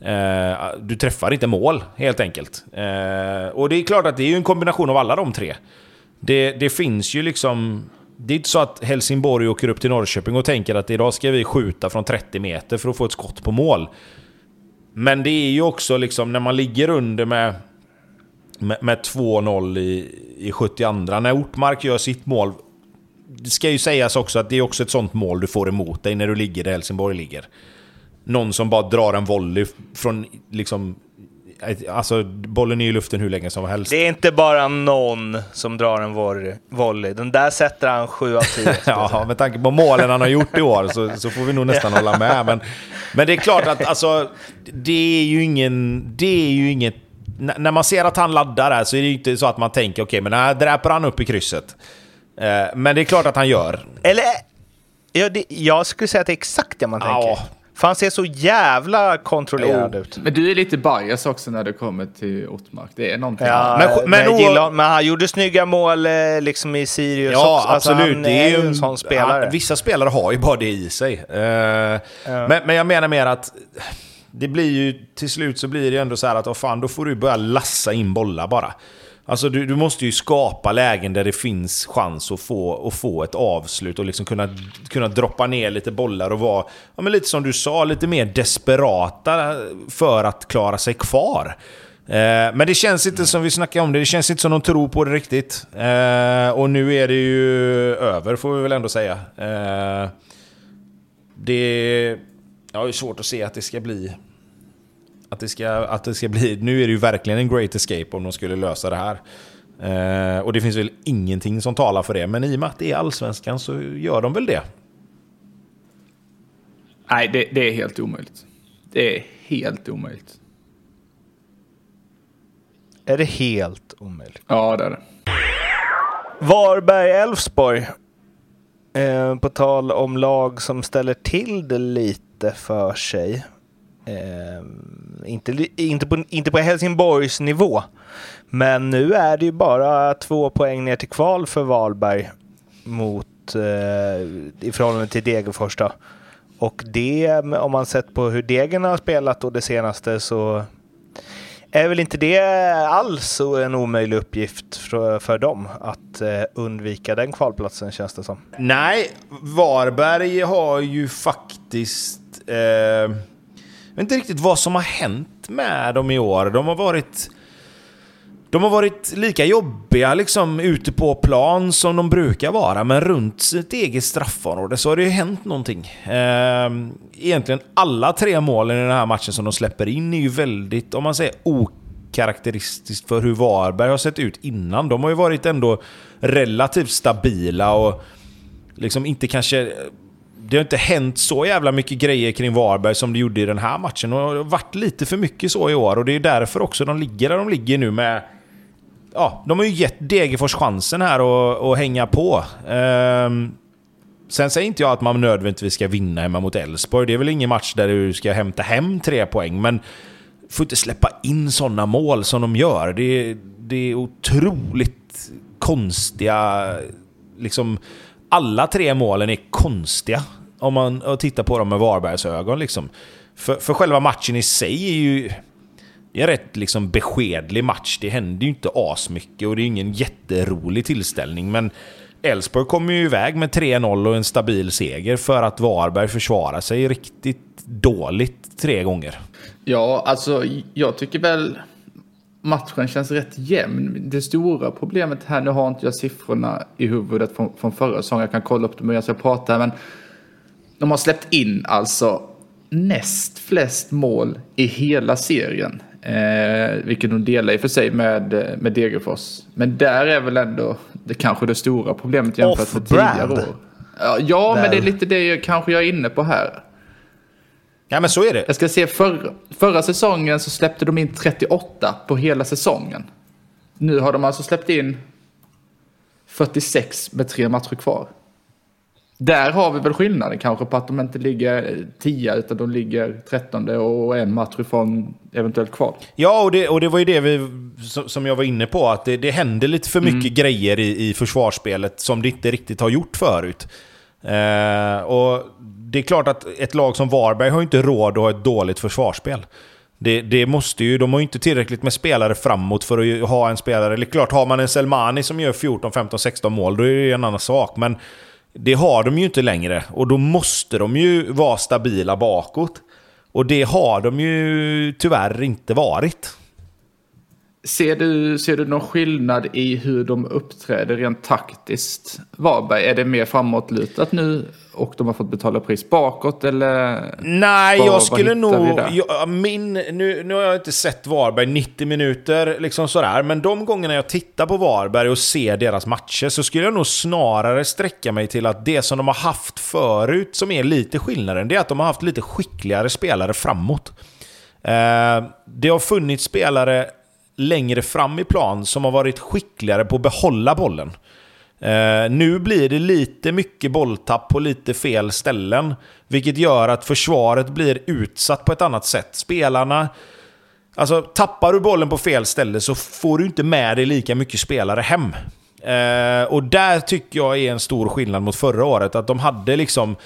Eh, du träffar inte mål, helt enkelt. Eh, och det är klart att det är en kombination av alla de tre. Det, det finns ju liksom det är inte så att Helsingborg åker upp till Norrköping och tänker att idag ska vi skjuta från 30 meter för att få ett skott på mål. Men det är ju också liksom när man ligger under med, med, med 2-0 i, i 72. När Ortmark gör sitt mål. Det ska ju sägas också att det är också ett sånt mål du får emot dig när du ligger där Helsingborg ligger. Någon som bara drar en volley från liksom alltså, bollen är i luften hur länge som helst. Det är inte bara någon som drar en volley. Den där sätter han sju av tio. ja, med tanke på målen han har gjort i år så, så får vi nog nästan hålla med. Men, men det är klart att alltså, det är ju ingen... Det är ju inget... När man ser att han laddar där så är det ju inte så att man tänker okej, okay, men här dräper han upp i krysset. Eh, men det är klart att han gör. Eller... Ja, det, jag skulle säga att det är exakt det man tänker. För han ser så jävla kontrollerad jo, ut. Men du är lite bias också när det kommer till Ottmark. Det är någonting. Ja, men, men, men, gillar, men, han gjorde snygga mål eh, liksom i Sirius ja, också. Alltså, absolut. Han det är ju en sån spelare. Han, vissa spelare har ju bara det i sig. Uh, ja. men, men jag menar mer att det blir ju till slut så blir det ändå så här att oh fan, då får du börja lassa in bollar bara. Alltså du, du, måste ju skapa lägen där det finns chans att få, att få ett avslut och liksom kunna, kunna droppa ner lite bollar och vara, ja, men lite som du sa, lite mer desperata för att klara sig kvar. Eh, men det känns inte som vi snackade om det, det känns inte som de tror på det riktigt. Eh, och nu är det ju över får vi väl ändå säga. Eh, det... ja, det är svårt att se att det ska bli att det, ska, att det ska bli... Nu är det ju verkligen en great escape om de skulle lösa det här. Eh, och det finns väl ingenting som talar för det, men i och med att det är allsvenskan så gör de väl det. Nej, det, det är helt omöjligt. Det är helt omöjligt. Är det helt omöjligt? Ja, det är det. Varberg-Elfsborg. Eh, på tal om lag som ställer till det lite för sig. Eh, inte, inte, på, inte på Helsingborgs nivå. Men nu är det ju bara två poäng ner till kval för Valberg mot, eh, i förhållande till Degerfors. Då. Och det, om man sett på hur Degen har spelat då det senaste så är väl inte det alls en omöjlig uppgift för, för dem att eh, undvika den kvalplatsen känns det som. Nej, Varberg har ju faktiskt eh vet inte riktigt vad som har hänt med dem i år. De har varit... De har varit lika jobbiga liksom ute på plan som de brukar vara, men runt sitt eget straffområde så har det ju hänt någonting. Ehm, egentligen alla tre målen i den här matchen som de släpper in är ju väldigt, om man säger okaraktäristiskt för hur Varberg har sett ut innan. De har ju varit ändå relativt stabila och liksom inte kanske det har inte hänt så jävla mycket grejer kring Varberg som det gjorde i den här matchen. Och det har varit lite för mycket så i år och det är därför också de ligger där de ligger nu med... Ja, de har ju gett Degerfors chansen här att hänga på. Um, sen säger inte jag att man nödvändigtvis ska vinna hemma mot Elfsborg. Det är väl ingen match där du ska hämta hem tre poäng, men får inte släppa in sådana mål som de gör. Det är, det är otroligt konstiga... Liksom, alla tre målen är konstiga. Om man tittar på dem med Varbergs ögon liksom. För, för själva matchen i sig är ju... Det är en rätt liksom beskedlig match. Det händer ju inte asmycket och det är ingen jätterolig tillställning. Men Elfsborg kommer ju iväg med 3-0 och en stabil seger för att Varberg försvarar sig riktigt dåligt tre gånger. Ja, alltså jag tycker väl matchen känns rätt jämn. Det stora problemet här, nu har inte jag siffrorna i huvudet från, från förra säsongen, jag kan kolla upp dem medan jag pratar, men de har släppt in alltså näst flest mål i hela serien. Eh, vilket de delar i och för sig med, med Degerfors. Men där är väl ändå det kanske det stora problemet jämfört med tidigare år. Ja, ja men det är lite det jag, kanske jag är inne på här. Ja, men så är det. Jag ska se, för, förra säsongen så släppte de in 38 på hela säsongen. Nu har de alltså släppt in 46 med tre matcher kvar. Där har vi väl skillnaden kanske på att de inte ligger 10 utan de ligger 13 och en match ifrån eventuellt kval. Ja, och det, och det var ju det vi, som jag var inne på, att det, det händer lite för mycket mm. grejer i, i försvarsspelet som det inte riktigt har gjort förut. Eh, och det är klart att ett lag som Varberg har inte råd att ha ett dåligt försvarsspel. Det, det, måste ju, de har ju inte tillräckligt med spelare framåt för att ha en spelare... Eller klart, har man en Selmani som gör 14, 15, 16 mål, då är det en annan sak. Men det har de ju inte längre. Och då måste de ju vara stabila bakåt. Och det har de ju tyvärr inte varit. Ser du, ser du någon skillnad i hur de uppträder rent taktiskt? Varberg, är det mer framåtlutat nu och de har fått betala pris bakåt eller? Nej, vad, jag skulle nog... Jag, min, nu, nu har jag inte sett Varberg 90 minuter, liksom sådär, men de gångerna jag tittar på Varberg och ser deras matcher så skulle jag nog snarare sträcka mig till att det som de har haft förut, som är lite skillnaden, det är att de har haft lite skickligare spelare framåt. Eh, det har funnits spelare längre fram i plan som har varit skickligare på att behålla bollen. Eh, nu blir det lite mycket bolltapp på lite fel ställen, vilket gör att försvaret blir utsatt på ett annat sätt. Spelarna... Alltså, tappar du bollen på fel ställe så får du inte med dig lika mycket spelare hem. Eh, och där tycker jag är en stor skillnad mot förra året, att de hade liksom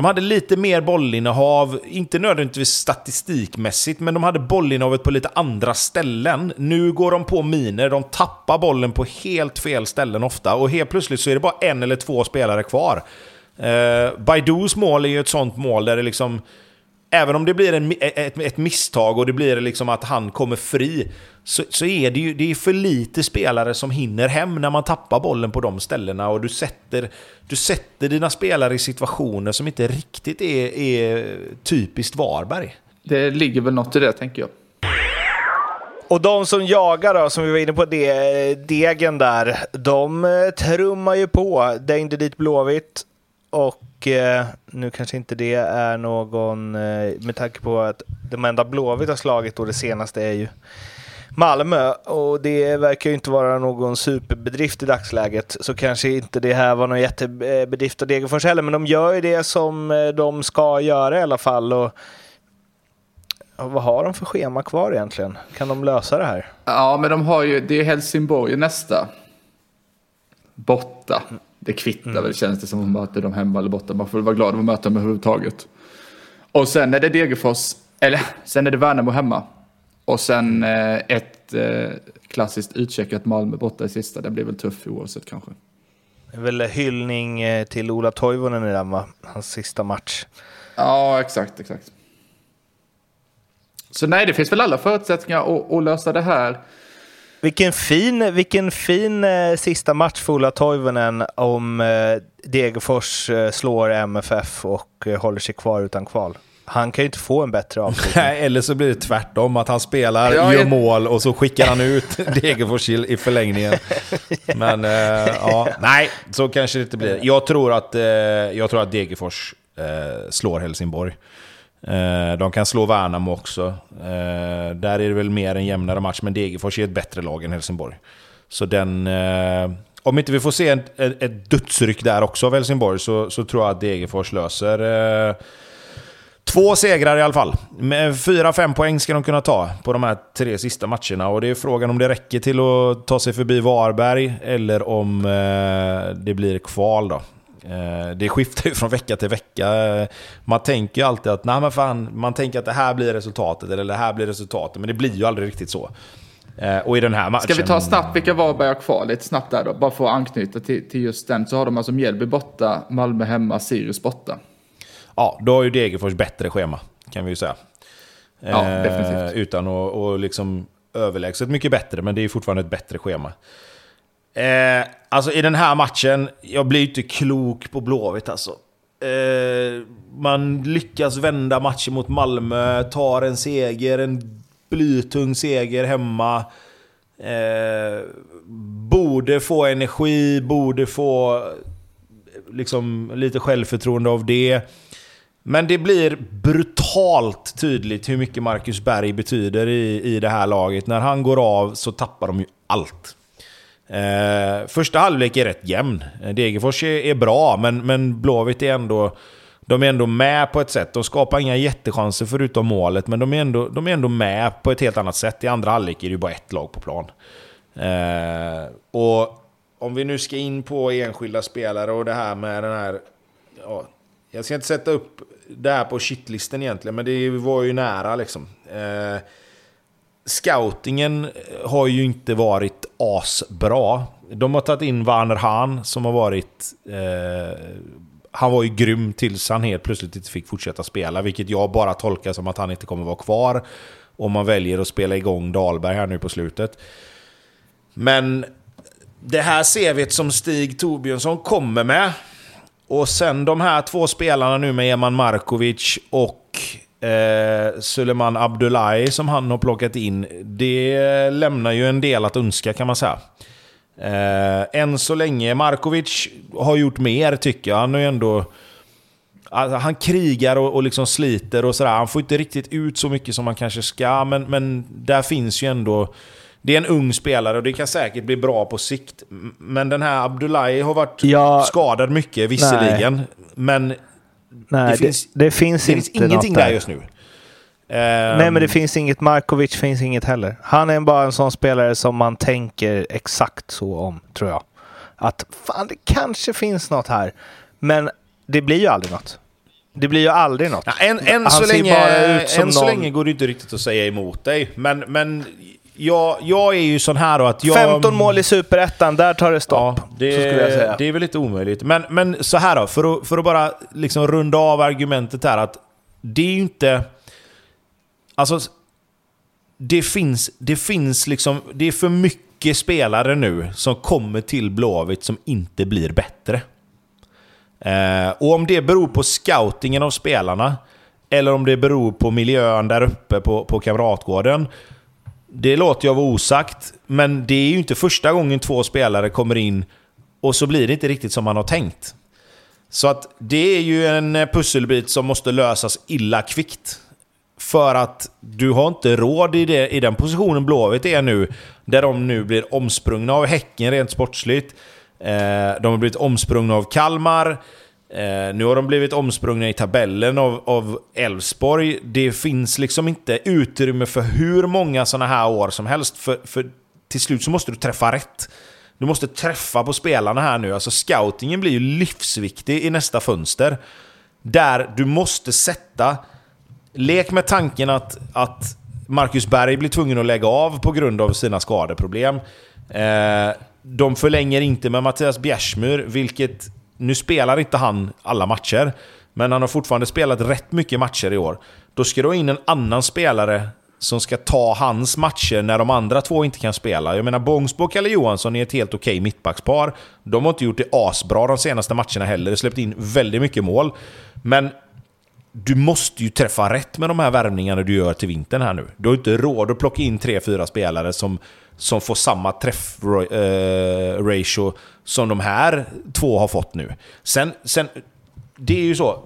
de hade lite mer bollinnehav, inte nödvändigtvis statistikmässigt, men de hade bollinnehavet på lite andra ställen. Nu går de på miner, de tappar bollen på helt fel ställen ofta och helt plötsligt så är det bara en eller två spelare kvar. Eh, uh, Baidus mål är ju ett sånt mål där det liksom även om det blir en, ett, ett, misstag och det blir liksom att han kommer fri, så, så är det ju det är för lite spelare som hinner hem när man tappar bollen på de ställena och du sätter, du sätter dina spelare i situationer som inte riktigt är, är typiskt Varberg. Det ligger väl något i det, tänker jag. Och de som jagar då, som vi var inne på, det, degen där, de eh, trummar ju på. Dängde dit Blåvitt och eh, nu kanske inte det är någon, eh, med tanke på att de enda Blåvitt har slagit då det senaste är ju Malmö och det verkar ju inte vara någon superbedrift i dagsläget. Så kanske inte det här var någon jättebedrift av Degerfors heller, men de gör ju det som eh, de ska göra i alla fall. Och, och vad har de för schema kvar egentligen? Kan de lösa det här? Ja, men de har ju, det är Helsingborg nästa. Borta. Det kvittar mm. väl känns det som om möter dem hemma eller borta. Man får vara glad att möta dem överhuvudtaget. Och sen är det Degerfors, eller sen är det Värnamo hemma. Och sen eh, ett eh, klassiskt utcheckat Malmö borta i sista. Det blir väl tufft oavsett kanske. Det är väl hyllning eh, till Ola Toivonen i den va? Hans sista match. Ja, exakt, exakt. Så nej, det finns väl alla förutsättningar att, att lösa det här. Vilken fin, vilken fin eh, sista match för Ola Toivonen om eh, Degerfors eh, slår MFF och eh, håller sig kvar utan kval. Han kan ju inte få en bättre avslutning. Nej, eller så blir det tvärtom, att han spelar, ja, gör mål och så skickar han ut Degerfors i förlängningen. Men eh, ja, nej, så kanske det inte blir. Jag tror att, eh, jag tror att Degerfors eh, slår Helsingborg. Eh, de kan slå Värnamo också. Eh, där är det väl mer en jämnare match, men Degerfors är ett bättre lag än Helsingborg. Så den... Eh, om inte vi får se ett, ett dödsryck där också av Helsingborg så, så tror jag att Degerfors löser Två segrar i alla fall. Med fyra, fem poäng ska de kunna ta på de här tre sista matcherna. Och det är frågan om det räcker till att ta sig förbi Varberg eller om det blir kval då. Eh, det skiftar ju från vecka till vecka. Man tänker ju alltid att, nej men fan, man tänker att det här blir resultatet, eller det här blir resultatet, men det blir ju aldrig riktigt så. Eh, och i den här matchen... Ska vi ta snabbt vilka Varberg har kvar? Lite snabbt där då, bara för att anknyta till, till just den. Så har de alltså Mjällby borta, Malmö hemma, Sirius borta. Ja, då har ju Degerfors bättre schema, kan vi ju säga. Ja, eh, definitivt. Utan att och liksom överlägset mycket bättre, men det är fortfarande ett bättre schema. Eh, alltså i den här matchen, jag blir inte klok på Blåvitt alltså. Eh, man lyckas vända matchen mot Malmö, tar en seger, en blytung seger hemma. Eh, borde få energi, borde få liksom, lite självförtroende av det. Men det blir brutalt tydligt hur mycket Marcus Berg betyder i, i det här laget. När han går av så tappar de ju allt. Eh, första halvlek är rätt jämn. Eh, Degerfors är, är, bra, men, men Blåvitt är ändå... De är ändå med på ett sätt. De skapar inga jättechanser förutom målet, men de är ändå, de är ändå med på ett helt annat sätt. I andra halvlek är det ju bara ett lag på plan. Eh, och om vi nu ska in på enskilda spelare och det här med den här... Ja, jag ska inte sätta upp det här på shitlisten egentligen, men det var ju nära liksom. Eh, scoutingen eh, har ju inte varit asbra. De har tagit in Werner Hahn som har varit... Eh, han var ju grym tills han helt plötsligt inte fick fortsätta spela, vilket jag bara tolkar som att han inte kommer vara kvar om man väljer att spela igång Dahlberg här nu på slutet. Men det här CVt som Stig Torbjörnsson kommer med, och sen de här två spelarna nu med Eman Markovic och eh, Suleiman Abdullahi som han har plockat in, det lämnar ju en del att önska kan man säga. Eh, än så länge, Markovic har gjort mer tycker jag. Han har ju ändå... Alltså, han krigar och, och liksom sliter och sådär. Han får inte riktigt ut så mycket som man kanske ska, men, men där finns ju ändå... Det är en ung spelare och det kan säkert bli bra på sikt. Men den här Abdullahi har varit ja, skadad mycket, visserligen. Nej. Men nej, det, finns, det, det finns, det finns ingenting där just nu. Nej, men det ehm. finns inget. Markovic finns inget heller. Han är bara en sån spelare som man tänker exakt så om, tror jag. Att fan, det kanske finns något här. Men det blir ju aldrig något. Det blir ju aldrig något. Ja, än, än, så, länge, än någon... så länge går det inte riktigt att säga emot dig. Men, men jag, jag är ju sån här då att jag... 15 mål i Superettan, där tar det stopp. Ja, det, det är väl lite omöjligt. Men, men så här då, för att, för att bara liksom runda av argumentet här att det är ju inte... Alltså, det finns, det finns liksom... Det är för mycket spelare nu som kommer till Blåvitt som inte blir bättre. Eh, och om det beror på scoutingen av spelarna, eller om det beror på miljön där uppe på, på Kamratgården, det låter jag vara osagt. Men det är ju inte första gången två spelare kommer in och så blir det inte riktigt som man har tänkt. Så att det är ju en pusselbit som måste lösas illa kvickt. För att du har inte råd i, det, i den positionen Blåvitt är nu, där de nu blir omsprungna av Häcken rent sportsligt. Eh, de har blivit omsprungna av Kalmar. Eh, nu har de blivit omsprungna i tabellen av Elfsborg. Det finns liksom inte utrymme för hur många sådana här år som helst. För, för till slut så måste du träffa rätt. Du måste träffa på spelarna här nu. Alltså scoutingen blir ju livsviktig i nästa fönster. Där du måste sätta Lek med tanken att, att Marcus Berg blir tvungen att lägga av på grund av sina skadeproblem. Eh, de förlänger inte med Mattias Bjärsmyr, vilket... Nu spelar inte han alla matcher, men han har fortfarande spelat rätt mycket matcher i år. Då ska du ha in en annan spelare som ska ta hans matcher när de andra två inte kan spela. Jag menar, Bångsbo och Kalle Johansson är ett helt okej okay mittbackspar. De har inte gjort det asbra de senaste matcherna heller. De släppt in väldigt mycket mål. Men du måste ju träffa rätt med de här värvningarna du gör till vintern här nu. Du har inte råd att plocka in tre, fyra spelare som, som får samma träffratio eh, som de här två har fått nu. Sen, sen, det är ju så.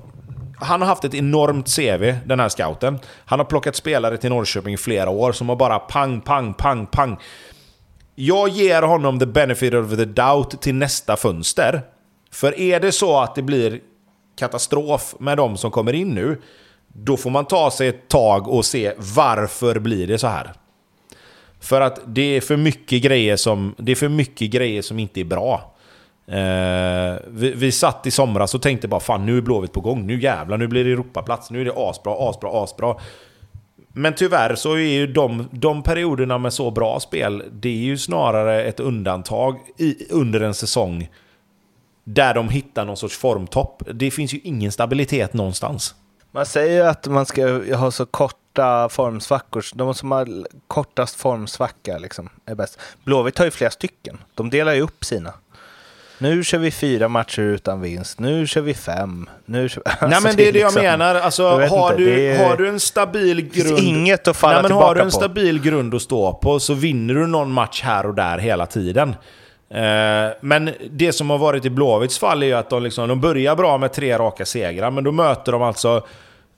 Han har haft ett enormt CV, den här scouten. Han har plockat spelare till Norrköping i flera år som har bara pang, pang, pang, pang. Jag ger honom the benefit of the doubt till nästa fönster. För är det så att det blir katastrof med de som kommer in nu, då får man ta sig ett tag och se varför blir det så här. För att det är för mycket grejer som, det är för mycket grejer som inte är bra. Eh, vi, vi satt i somras och tänkte bara fan nu är Blåvitt på gång, nu jävlar, nu blir det Europaplats, nu är det asbra, asbra, asbra. Men tyvärr så är ju de, de perioderna med så bra spel, det är ju snarare ett undantag i, under en säsong där de hittar någon sorts formtopp. Det finns ju ingen stabilitet någonstans. Man säger ju att man ska ha så korta formsvackor. De som har kortast formsvacka liksom, är bäst. Blåvitt har ju flera stycken. De delar ju upp sina. Nu kör vi fyra matcher utan vinst. Nu kör vi fem. Nu kör... Alltså, Nej men det är det liksom... jag menar. Alltså, jag har, du, är... har du en stabil grund... inget att falla Nej, men tillbaka Har du en på. stabil grund att stå på så vinner du någon match här och där hela tiden. Eh, men det som har varit i Blåvitts fall är ju att de, liksom, de börjar bra med tre raka segrar, men då möter de alltså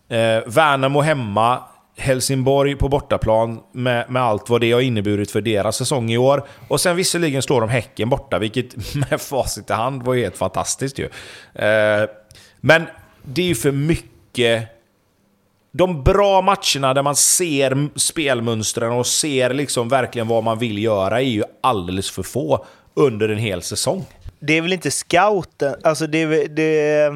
eh, Värnamo hemma, Helsingborg på bortaplan med, med allt vad det har inneburit för deras säsong i år. Och sen visserligen slår de Häcken borta, vilket med facit i hand var helt fantastiskt ju. Eh, men det är ju för mycket... De bra matcherna där man ser spelmönstren och ser liksom verkligen vad man vill göra är ju alldeles för få under en hel säsong. Det är väl inte scouten, alltså det, är det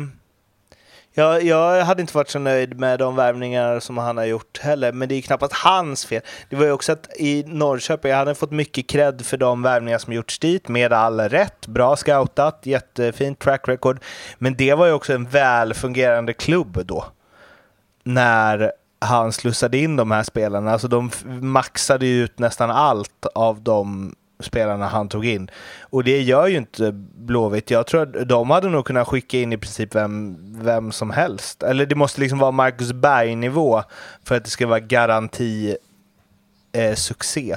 jag, jag hade inte varit så nöjd med de värvningar som han har gjort heller, men det är knappast hans fel. Det var ju också att i Norrköping, jag hade fått mycket cred för de värvningar som gjorts dit, med all rätt. Bra scoutat, jättefint track record. Men det var ju också en välfungerande klubb då. När han slussade in de här spelarna. Alltså de maxade ju ut nästan allt av de spelarna han tog in. Och det gör ju inte Blåvitt. Jag tror att de hade nog kunnat skicka in i princip vem, vem som helst. Eller det måste liksom vara Marcus Berg-nivå för att det ska vara garanti eh, succé.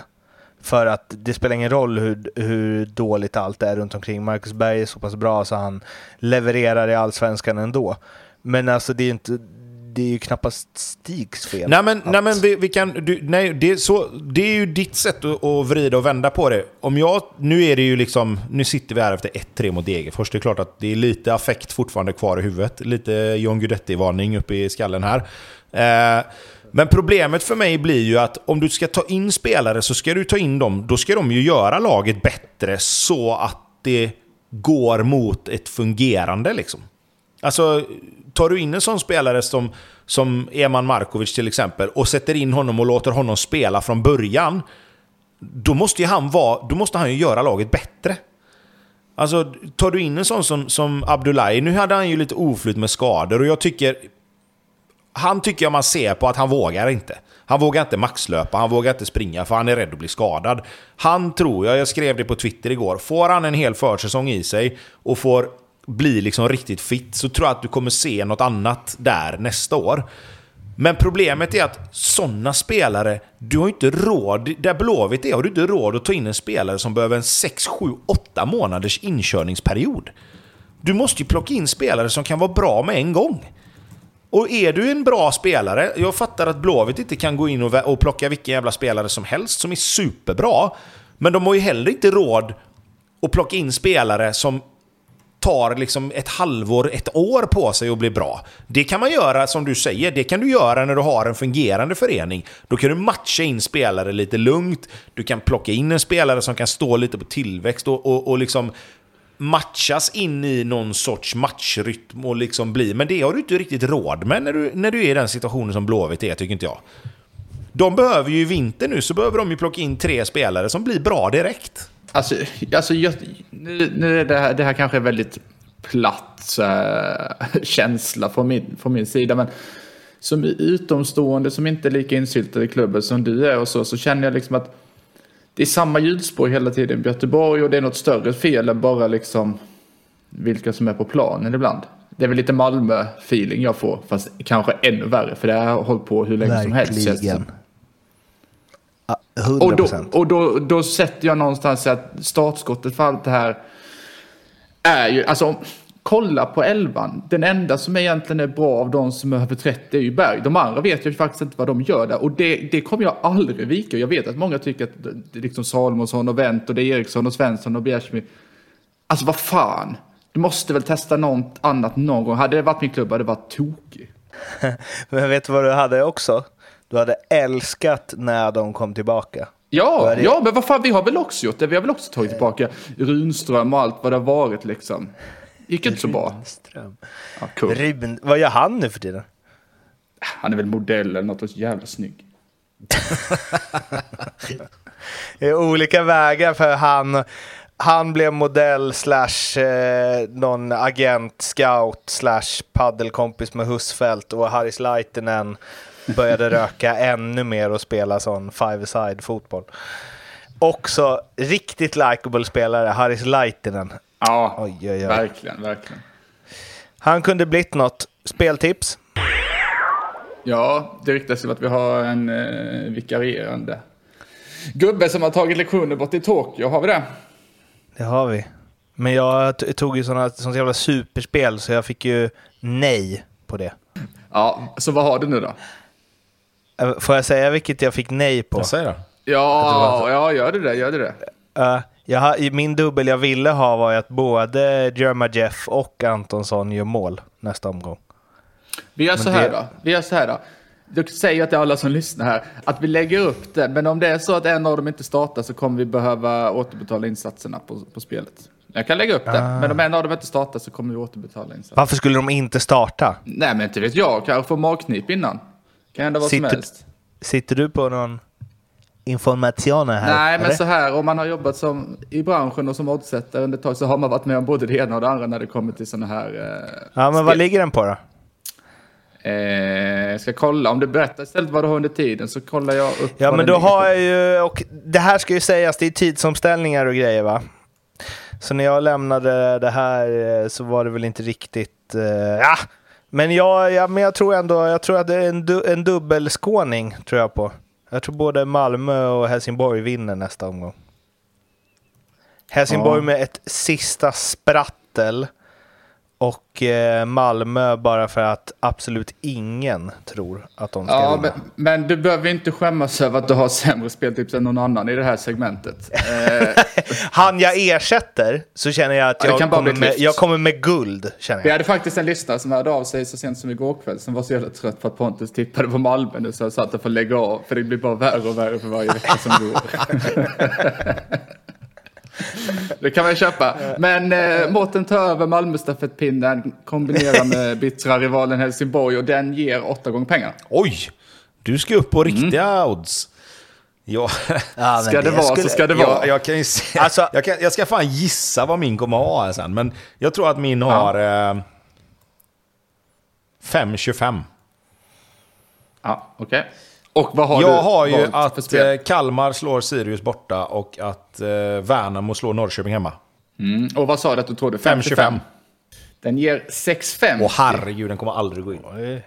För att det spelar ingen roll hur, hur dåligt allt är runt omkring. Marcus Berg är så pass bra så han levererar i allsvenskan ändå. Men alltså det är inte det är ju knappast Stigs fel. Nej men, att... nej, men vi, vi kan... Du, nej, det, är så, det är ju ditt sätt att, att vrida och vända på det. Om jag... Nu är det ju liksom... Nu sitter vi här efter 1-3 mot Degerfors. Det är klart att det är lite affekt fortfarande kvar i huvudet. Lite John Guidetti-varning uppe i skallen här. Eh, men problemet för mig blir ju att om du ska ta in spelare så ska du ta in dem, då ska de ju göra laget bättre så att det går mot ett fungerande liksom. Alltså, tar du in en sån spelare som, som Eman Markovic till exempel och sätter in honom och låter honom spela från början, då måste, han vara, då måste han ju göra laget bättre. Alltså, tar du in en sån som, som Abdullahi, nu hade han ju lite oflyt med skador och jag tycker... Han tycker jag man ser på att han vågar inte. Han vågar inte maxlöpa, han vågar inte springa för han är rädd att bli skadad. Han tror jag, jag skrev det på Twitter igår, får han en hel försäsong i sig och får blir liksom riktigt fit så tror jag att du kommer se något annat där nästa år. Men problemet är att sådana spelare, du har inte råd, där Blåvitt är, har du inte råd att ta in en spelare som behöver en 6, 7, 8 månaders inkörningsperiod. Du måste ju plocka in spelare som kan vara bra med en gång. Och är du en bra spelare, jag fattar att Blåvitt inte kan gå in och, och plocka vilken jävla spelare som helst som är superbra, men de har ju heller inte råd att plocka in spelare som tar liksom ett halvår, ett år på sig att bli bra. Det kan man göra, som du säger, det kan du göra när du har en fungerande förening. Då kan du matcha in spelare lite lugnt, du kan plocka in en spelare som kan stå lite på tillväxt och, och, och liksom matchas in i någon sorts matchrytm och liksom bli... Men det har du inte riktigt råd med när du, när du är i den situationen som Blåvitt är, tycker inte jag. De behöver ju i vinter nu, så behöver de ju plocka in tre spelare som blir bra direkt. Alltså, alltså jag, nu, nu är det, här, det här kanske är väldigt platt äh, känsla från min, från min sida. Men som utomstående som inte är lika insyltad i klubben som du är och så, så känner jag liksom att det är samma ljudspår hela tiden i Göteborg och det är något större fel än bara liksom vilka som är på planen ibland. Det är väl lite Malmö-feeling jag får, fast kanske ännu värre, för det har hållit på hur länge Verkligen. som helst. 100%. Och, då, och då, då sätter jag någonstans att startskottet för allt det här är ju, alltså kolla på elvan. Den enda som egentligen är bra av de som är över 30 är ju Berg. De andra vet jag faktiskt inte vad de gör där. Och det, det kommer jag aldrig vika. Jag vet att många tycker att det är liksom Salomonsson och Wendt och det är Eriksson och Svensson och Bjärsmyr. Alltså vad fan. Du måste väl testa något annat någon gång. Hade det varit min klubb hade det varit tokig. Men vet du vad du hade också? Du hade älskat när de kom tillbaka. Ja, ja, men vad fan, vi har väl också gjort det. Vi har väl också tagit tillbaka Runström och allt vad det har varit liksom. Gick inte så bra. Runström. Ja, cool. Rymd, vad gör han nu för tiden? Han är väl modell eller något så jävla snygg. det är olika vägar för han. Han blev modell slash eh, någon agent, scout slash paddelkompis med Husfeldt och Haris Laitinen började röka ännu mer och spela sån five-side fotboll. Också riktigt likable spelare, Haris Laitinen. Ja, oj, oj, oj. verkligen, verkligen. Han kunde blivit något. Speltips? Ja, det ryktas ju att vi har en eh, vikarierande gubbe som har tagit lektioner bort i Tokyo. Har vi det? Det har vi. Men jag tog ju sådana, sånt jävla superspel så jag fick ju nej på det. Ja, så vad har du nu då? Äh, får jag säga vilket jag fick nej på? Jag säger det. Ja, ja, gör det det, gör det det. Uh, jag, min dubbel jag ville ha var att både Jerma Jeff och Antonsson gör mål nästa omgång. Vi gör så här det... då. Vi gör så här då. jag säger till alla som lyssnar här att vi lägger upp det. Men om det är så att en av dem inte startar så kommer vi behöva återbetala insatserna på, på spelet. Jag kan lägga upp det, Ah. men om en av dem inte startar så kommer vi återbetala insatserna. Varför skulle de inte starta? Nej, men inte vet jag. Kanske få magknip innan. Kan hända vad som Sitter- helst. Sitter du på någon information här? Nej, men eller? så här, om man har jobbat som, i branschen och som oddsättare under ett tag så har man varit med om både det ena och det andra när det kommer till sådana här... Eh, Ja, men vad spel. ligger den på då? Eh, jag ska kolla, om du berättar istället vad du har under tiden så kollar jag upp Ja, vad men då har jag ju, och det här ska ju sägas, det är tidsomställningar och grejer va? Så när jag lämnade det här eh, så var det väl inte riktigt, eh, ja. Men jag, ja, men jag tror ändå, jag tror att det är en, du, en dubbelskåning tror jag på. Jag tror både Malmö och Helsingborg vinner nästa omgång. Helsingborg Ja. med ett sista sprattel. Och eh, Malmö bara för att absolut ingen tror att de ska Ja, vinna. men, men du behöver inte skämmas över att du har sämre speltips än någon annan i det här segmentet. Eh, Han jag ersätter så känner jag att Ja, jag, kommer med, jag kommer med guld. Känner vi jag. hade faktiskt en lyssnare som hörde av sig så sent som igår kväll som var så jävla trött på att Pontus tippade på Malmö nu så jag satt och får lägga av för det blir bara värre och värre för varje vecka som går. Det kan man köpa. Men eh, Mårten tar över Malmö-stafettpinnen, kombinerar med bittra rivalen Helsingborg och den ger åtta gånger pengarna. Oj! Du ska upp på riktiga odds. Ja, Ja, men Ska det vara så ska det vara. jag, jag, kan ju se, Alltså- jag, kan, jag ska fan gissa vad min kommer att ha sen. Men jag tror att min har eh, 5,25. Ja, okej. Och vad har jag du har ju att eh, Kalmar slår Sirius borta och att eh, Värnamo slår Norrköping hemma. Mm. Och vad sa du att du trodde? 5,25. Den ger 6,50 Åh herregud, den kommer aldrig gå in.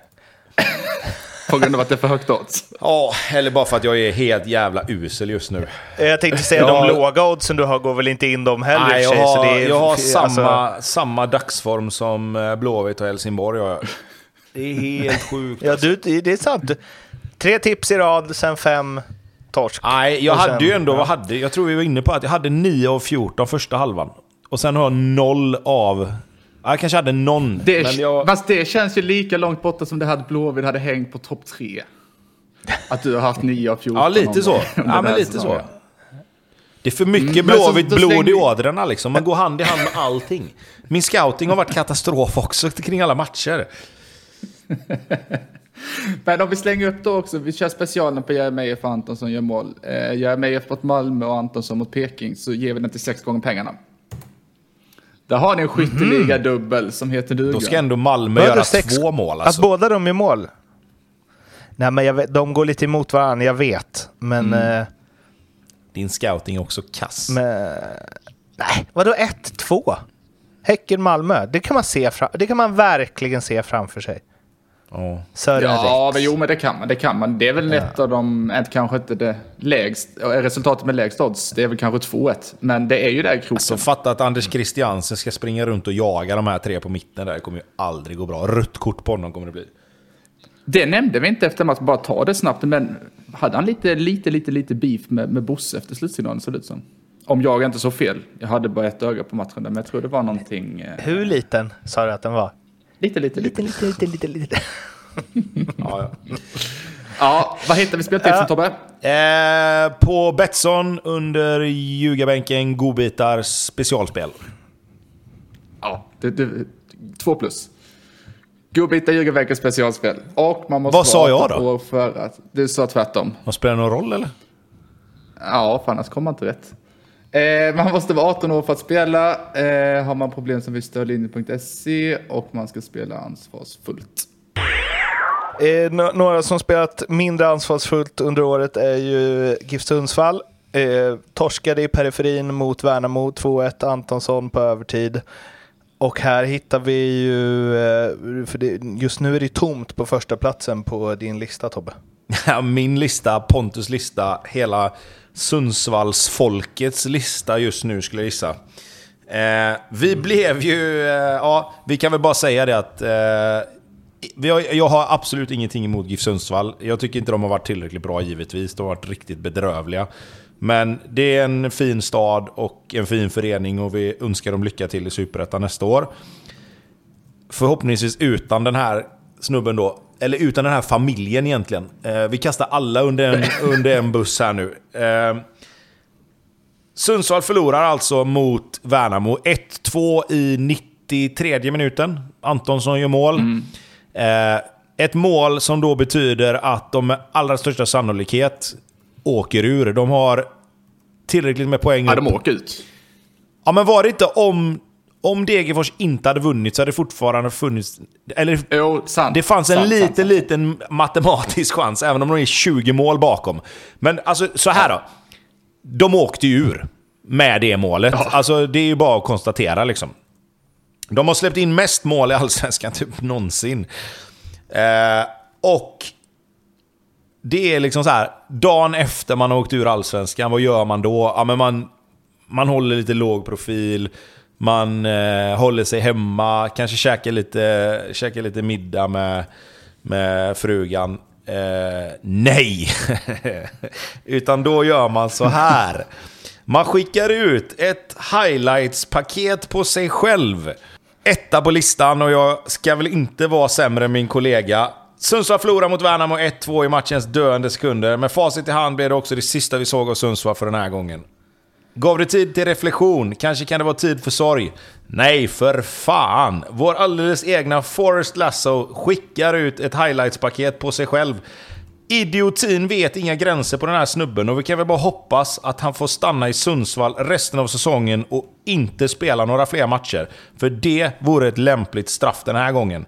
på grund av att det är för högt odds. Ja, eller bara för att jag är helt jävla usel just nu. Jag tänkte säga, Ja. de låga oddsen du har går väl inte in de heller Nej, jag sig, så har, det är- jag har alltså, samma, samma dagsform som eh, Blåvitt och Helsingborg. har jag. Det är helt sjukt. Ja, du, det är sant. Tre tips i rad, sen fem torsk. Nej, jag sen- hade ju ändå, ja. vad hade, jag tror vi var inne på att jag hade 9 av 14 första halvan. Och sen har jag 0 av... Ja, Jag kanske hade någon. Det, men jag, Fast det känns ju lika långt borta som det hade Blåvitt hade hängt på topp 3. Att du har haft 9 av 14. ja, lite så. Ja, här men lite så. Det är för mycket Mm, Blåvitt blod i ådrorna liksom. Man går hand i hand med allting. Min scouting har varit katastrof också kring alla matcher. Men om vi slänger upp då också, vi kör specialen på Jeremejeff och Antonsson gör mål. Eh, Jeremejeff mot Malmö och Antonsson mot Peking så ger vi den till sex gånger pengarna. Där har ni en skytteliga-dubbel som heter duga. Mhm. Då ska ändå Malmö göra sex- två mål Att alltså. båda de är mål? Nej, men jag vet, de går lite emot varandra, jag vet. Men... Mm. eh, Din scouting är också kass. men nej, vadå 1-2? Häcken-Malmö, det kan man se fram, det kan man verkligen se framför sig. Ja. Sören Ja, men jo, men det kan man. Det kan man. Det är väl ett av de, ett, kanske inte det lägst, resultatet med lägst odds, det är väl kanske 2-1. Men det är ju där kroken. Så fatta att Anders Christiansen ska springa runt och jaga de här tre på mitten där. Det kommer ju aldrig gå bra. Rött kort på honom kommer det bli. Det nämnde vi inte efter matchen, bara ta det snabbt. Men hade han lite, lite, lite, lite beef med, med Bosse efter slutsignalen såg det ut som? Om jag inte så fel. Jag hade bara ett öga på matchen där, men jag tror det var någonting... Eh, Hur liten sa du att den var? Lite, lite, lite. Lite, lite, lite, lite, lite. Ja, ja. Ja, vad hittar vi speltipsen Ja. Tobbe? Eh, på Betsson under ljugarbänken, godbitar, specialspel. Ja, det, det, två plus. Godbitar, Ljugarbänken, specialspel. Och man måste Vad sa vara jag 18 då? För att, du sa tvärtom. Vad spelar det någon roll eller? Ja, för annars kommer man inte rätt. Eh, man måste vara 18 år för att spela. Eh, har man problem som vill stödlinjen.se och man ska spela ansvarsfullt. Eh, nå- några som spelat mindre ansvarsfullt under året är ju GIF Sundsvall. Eh, torskade i periferin mot Värnamo 2-1, Antonsson på övertid. Och här hittar vi ju, eh, för det, just nu är det tomt på första platsen på din lista Tobbe. Ja, Min lista, Pontus lista, hela Sundsvalls folkets lista just nu skulle jag gissa. Eh, vi blev ju, eh, ja, vi kan väl bara säga det att eh, har, jag har absolut ingenting emot GIF Sundsvall. Jag tycker inte de har varit tillräckligt bra givetvis. De har varit riktigt bedrövliga. Men det är en fin stad och en fin förening och vi önskar dem lycka till i Superettan nästa år. Förhoppningsvis utan den här snubben då. Eller utan den här familjen egentligen. Eh, vi kastar alla under en, under en buss här nu. Eh, Sundsvall förlorar alltså mot Värnamo 1-2 i 93 minuten. Antonsson gör mål. Mm. Eh, ett mål som då betyder att de med allra största sannolikhet åker ur. De har tillräckligt med poäng. Ja, de åker ut. Ja, men var det inte om, om Degerfors inte hade vunnit så hade det fortfarande funnits... Eller, jo, sant. Det fanns en sant, liten, sant, liten matematisk chans, även om de är 20 mål bakom. Men alltså, så här då. De åkte ju ur med det målet. Ja. Alltså, det är ju bara att konstatera liksom. De har släppt in mest mål i Allsvenskan typ någonsin. Eh, och det är liksom så här, dagen efter man har åkt ur Allsvenskan, vad gör man då? Ja, men man, man håller lite låg profil, man eh, håller sig hemma, kanske käkar lite, käkar lite middag med, med frugan. Eh, nej! Utan då gör man så här. Man skickar ut ett highlights-paket på sig själv. Etta på listan och jag ska väl inte vara sämre än min kollega. Sundsvall förlorar mot Värnamo 1-2 i matchens döende sekunder. Med facit i hand blev det också det sista vi såg av Sundsvall för den här gången. Gav det tid till reflektion? Kanske kan det vara tid för sorg? Nej, för fan! Vår alldeles egna Forrest Lasso skickar ut ett highlights-paket på sig själv. Idiotin vet inga gränser på den här snubben och vi kan väl bara hoppas att han får stanna i Sundsvall resten av säsongen och inte spela några fler matcher. För det vore ett lämpligt straff den här gången.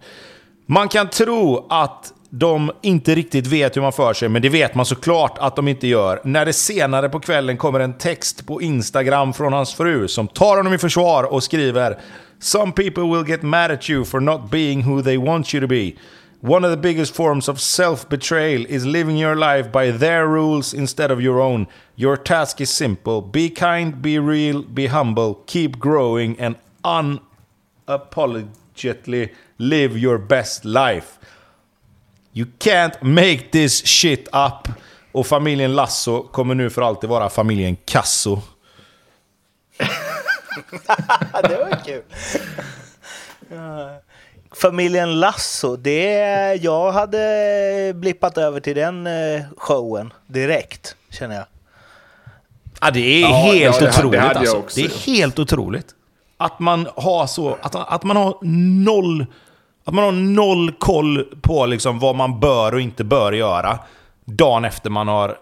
Man kan tro att de inte riktigt vet hur man för sig, men det vet man såklart att de inte gör. När det senare på kvällen kommer en text på Instagram från hans fru som tar honom i försvar och skriver “Some people will get mad at you for not being who they want you to be. One of the biggest forms of self-betrayal is living your life by their rules instead of your own. Your task is simple. Be kind, be real, be humble, keep growing and unapologetically live your best life. You can't make this shit up. Och familjen Lasso kommer nu för alltid vara familjen Casso. det var kul. Familjen Lasso, det, jag hade blippat över till den eh, showen direkt, känner jag. Ja, det är ja, helt ja, det otroligt hade, det alltså. Det är helt otroligt. Att man har så, att, att man har noll att man har noll koll på liksom vad man bör och inte bör göra dagen efter man har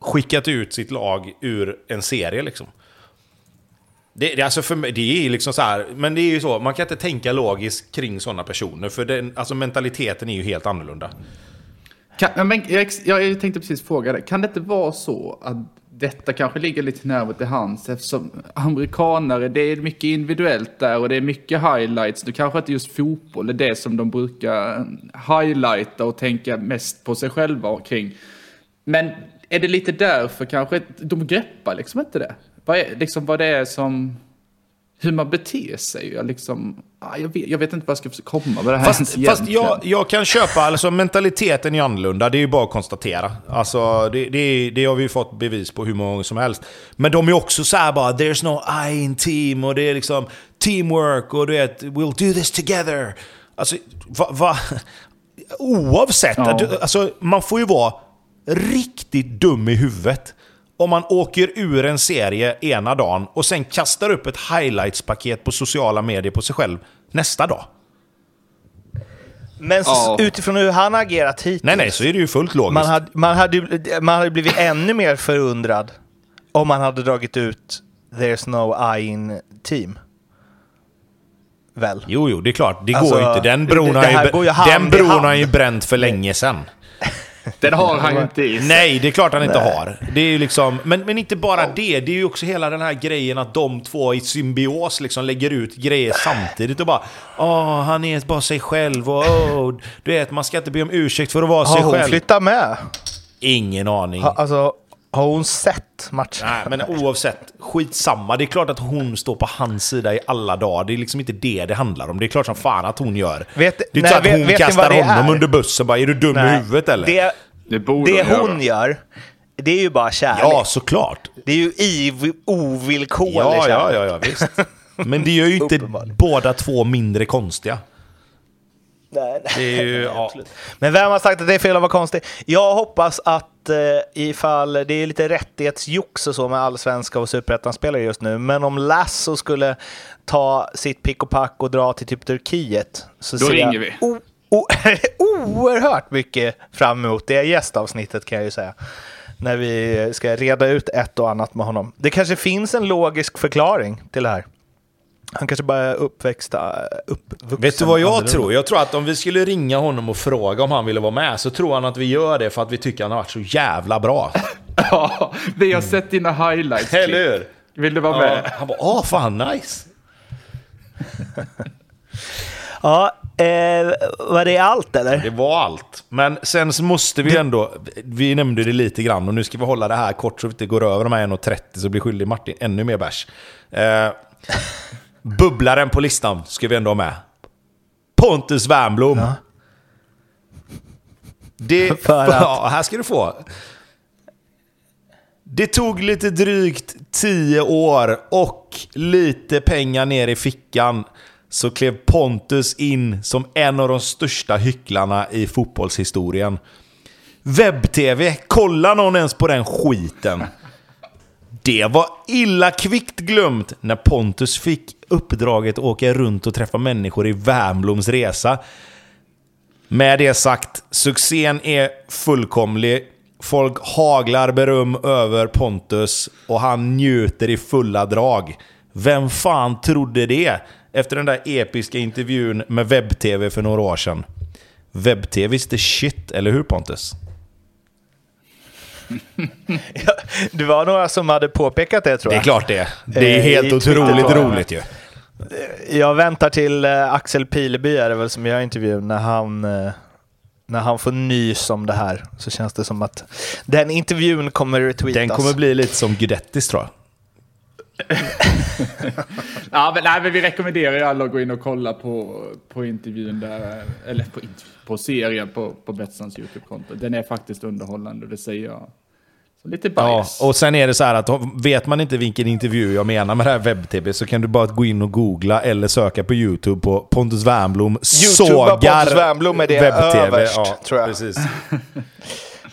skickat ut sitt lag ur en serie. Liksom. Det, det, alltså för mig, det är liksom så här, men det är ju så, man kan inte tänka logiskt kring sådana personer, för den, alltså mentaliteten är ju helt annorlunda. Kan, men jag, jag tänkte precis fråga det, kan det inte vara så att detta kanske ligger lite närmare till hands eftersom amerikanare, det är mycket individuellt där och det är mycket highlights. Det kanske inte just fotboll är det som de brukar highlighta och tänka mest på sig själva kring. Men är det lite därför kanske de greppar liksom inte det? Vad, är, liksom vad det är som hur man beter sig. Jag, liksom, jag, vet, jag vet inte vad jag ska komma med det här Fast, fast jag, jag, kan köpa, alltså mentaliteten är annorlunda, det är ju bara att konstatera. Alltså, det, det, det har vi fått bevis på hur många gånger som helst. Men de är också så här bara, there's no I in team, och det är liksom teamwork, och du vet, we'll do this together. Alltså, va, va? Oavsett, ja. alltså, man får ju vara riktigt dum i huvudet om man åker ur en serie ena dagen och sen kastar upp ett highlights-paket på sociala medier på sig själv nästa dag. Men ja. utifrån hur han agerat hittills. Nej, nej, så är det ju fullt logiskt. Man hade, man hade, man hade blivit ännu mer förundrad om man hade dragit ut There's no I in team. Väl? Jo, jo, det är klart. Det alltså, går ju inte. Den bron, har, ju, ju den bron har ju bränt för länge sedan. Den har han ju inte i sig. Nej, det är klart han inte har. Det är liksom, men, men inte bara det, det är ju också hela den här grejen att de två i symbios liksom lägger ut grejer samtidigt och bara Åh, han är bara sig själv och åh, du vet, man ska inte be om ursäkt för att vara har sig själv. Har hon flyttat med? Ingen aning. Ha, alltså, har hon sett matchen? Nej, men oavsett. Skitsamma. Det är klart att hon står på hans sida i alla dagar. Det är liksom inte det det handlar om. Det är klart som fan att hon gör. Vet, det är inte så att hon vet kastar honom är? under bussen bara, är du dum nej, i huvudet eller? Det, det, det hon gör, det är ju bara kärlek. Ja, såklart. Det är ju ovillkorlig ja, kärlek. Ja, ja, ja, visst. Men det gör ju inte båda två mindre konstiga. Nej, Det är ju, nej, ja. absolut. Men vem har sagt att det är fel att vara konstig? Jag hoppas att eh, ifall det är lite rättighetsjox och så med allsvenska och superettan-spelare just nu, men om Lasso skulle ta sitt pick och pack och dra till typ Turkiet så Då ser ringer jag vi. O- o- oerhört mycket fram emot det gästavsnittet kan jag ju säga. När vi ska reda ut ett och annat med honom. Det kanske finns en logisk förklaring till det här. Han kanske bara är uppväxta, uppvuxen Vet du vad jag annorlunda. tror? Jag tror att om vi skulle ringa honom och fråga om han ville vara med så tror han att vi gör det för att vi tycker han har varit så jävla bra. Ja, vi har sett dina highlights. Eller hur? Vill du vara Ja, med? han bara åh fan nice. Ja, eh, var det allt eller? Det var allt. Men sen så måste vi ändå, vi nämnde det lite grann och nu ska vi hålla det här kort så vi inte går över de här 1.30 så blir skyldig Martin ännu mer bärs. Eh, bubblaren på listan ska vi ändå ha med. Pontus Wernbloom. Det, För att- ja, här ska du få. Det tog lite drygt 10 år och lite pengar ner i fickan så klev Pontus in som en av de största hycklarna i fotbollshistorien. Webb-tv, kolla någon ens på den skiten? Det var illa kvickt glömt när Pontus fick uppdraget att åka runt och träffa människor i Värmloms resa. Med det sagt, succén är fullkomlig. Folk haglar beröm över Pontus och han njuter i fulla drag. Vem fan trodde det? Efter den där episka intervjun med webb-tv för några år sedan. Webb-tv is the shit, eller hur Pontus? Ja, det var några som hade påpekat det tror Det jag. är klart det. Det är Eh, helt otroligt Twitter. roligt ju. Jag väntar till eh, Axel Pileby är det väl som gör intervjun när han, eh, när han får nys om det här. Så känns det som att den intervjun kommer retweetas. Den kommer bli lite som Gudettis tror jag. Ja, men, nej, men vi rekommenderar ju alla att gå in och kolla på, på intervjun där, eller på, på serien på, på Betssons YouTube-konto. Den är faktiskt underhållande och det säger jag som lite Ja, bias. och sen är det så här att vet man inte vilken intervju jag menar med det här webb-tv så kan du bara gå in och googla eller söka på YouTube på Pontus Wernbloom sågar Pontus Wernbloom är det överst, tror jag. Precis.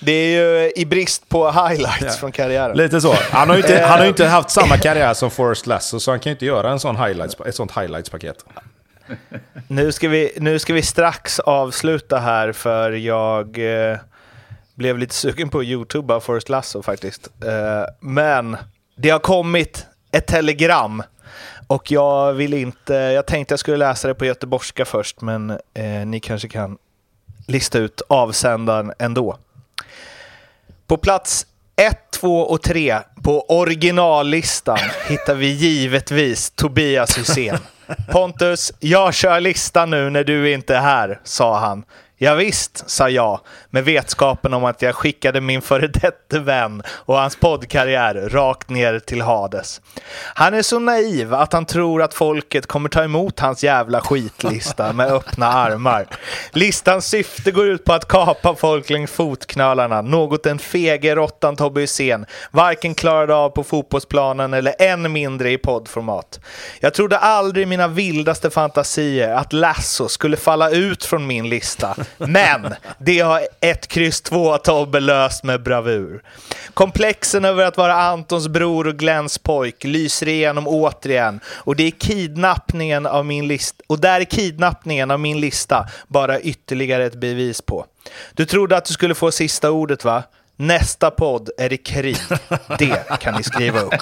Det är ju i brist på highlights från karriären. Lite så. Han har ju inte, han har ju inte haft samma karriär som Forrest Lasso så han kan ju inte göra en sån highlights, ett sånt highlights-paket. Nu ska, vi, nu ska vi strax avsluta här för jag eh, blev lite sugen på att youtuba Forrest Lasso faktiskt. Eh, men det har kommit ett telegram och jag vill inte, jag tänkte jag skulle läsa det på göteborgska först men eh, ni kanske kan lista ut avsändaren ändå. På plats 1, 2 och 3 på originallistan hittar vi givetvis Tobias Hysén. Pontus, jag kör listan nu när du inte är här, sa han. Ja, visst, sa jag, med vetskapen om att jag skickade min före detta vän och hans poddkarriär rakt ner till Hades. Han är så naiv att han tror att folket kommer ta emot hans jävla skitlista med öppna armar. Listans syfte går ut på att kapa folk längs fotknölarna, något den fege råttan Tobbe Hysén varken klarade av på fotbollsplanen eller än mindre i poddformat. Jag trodde aldrig i mina vildaste fantasier att Lasso skulle falla ut från min lista, men det har ett kryss 2 Tobbe löst med bravur. Komplexen över att vara Antons bror och Glenns pojk lyser igenom återigen och det är kidnappningen av min lista och där är kidnappningen av min lista bara ytterligare ett bevis på. Du trodde att du skulle få sista ordet va? Nästa podd är det krig. Det kan ni skriva upp.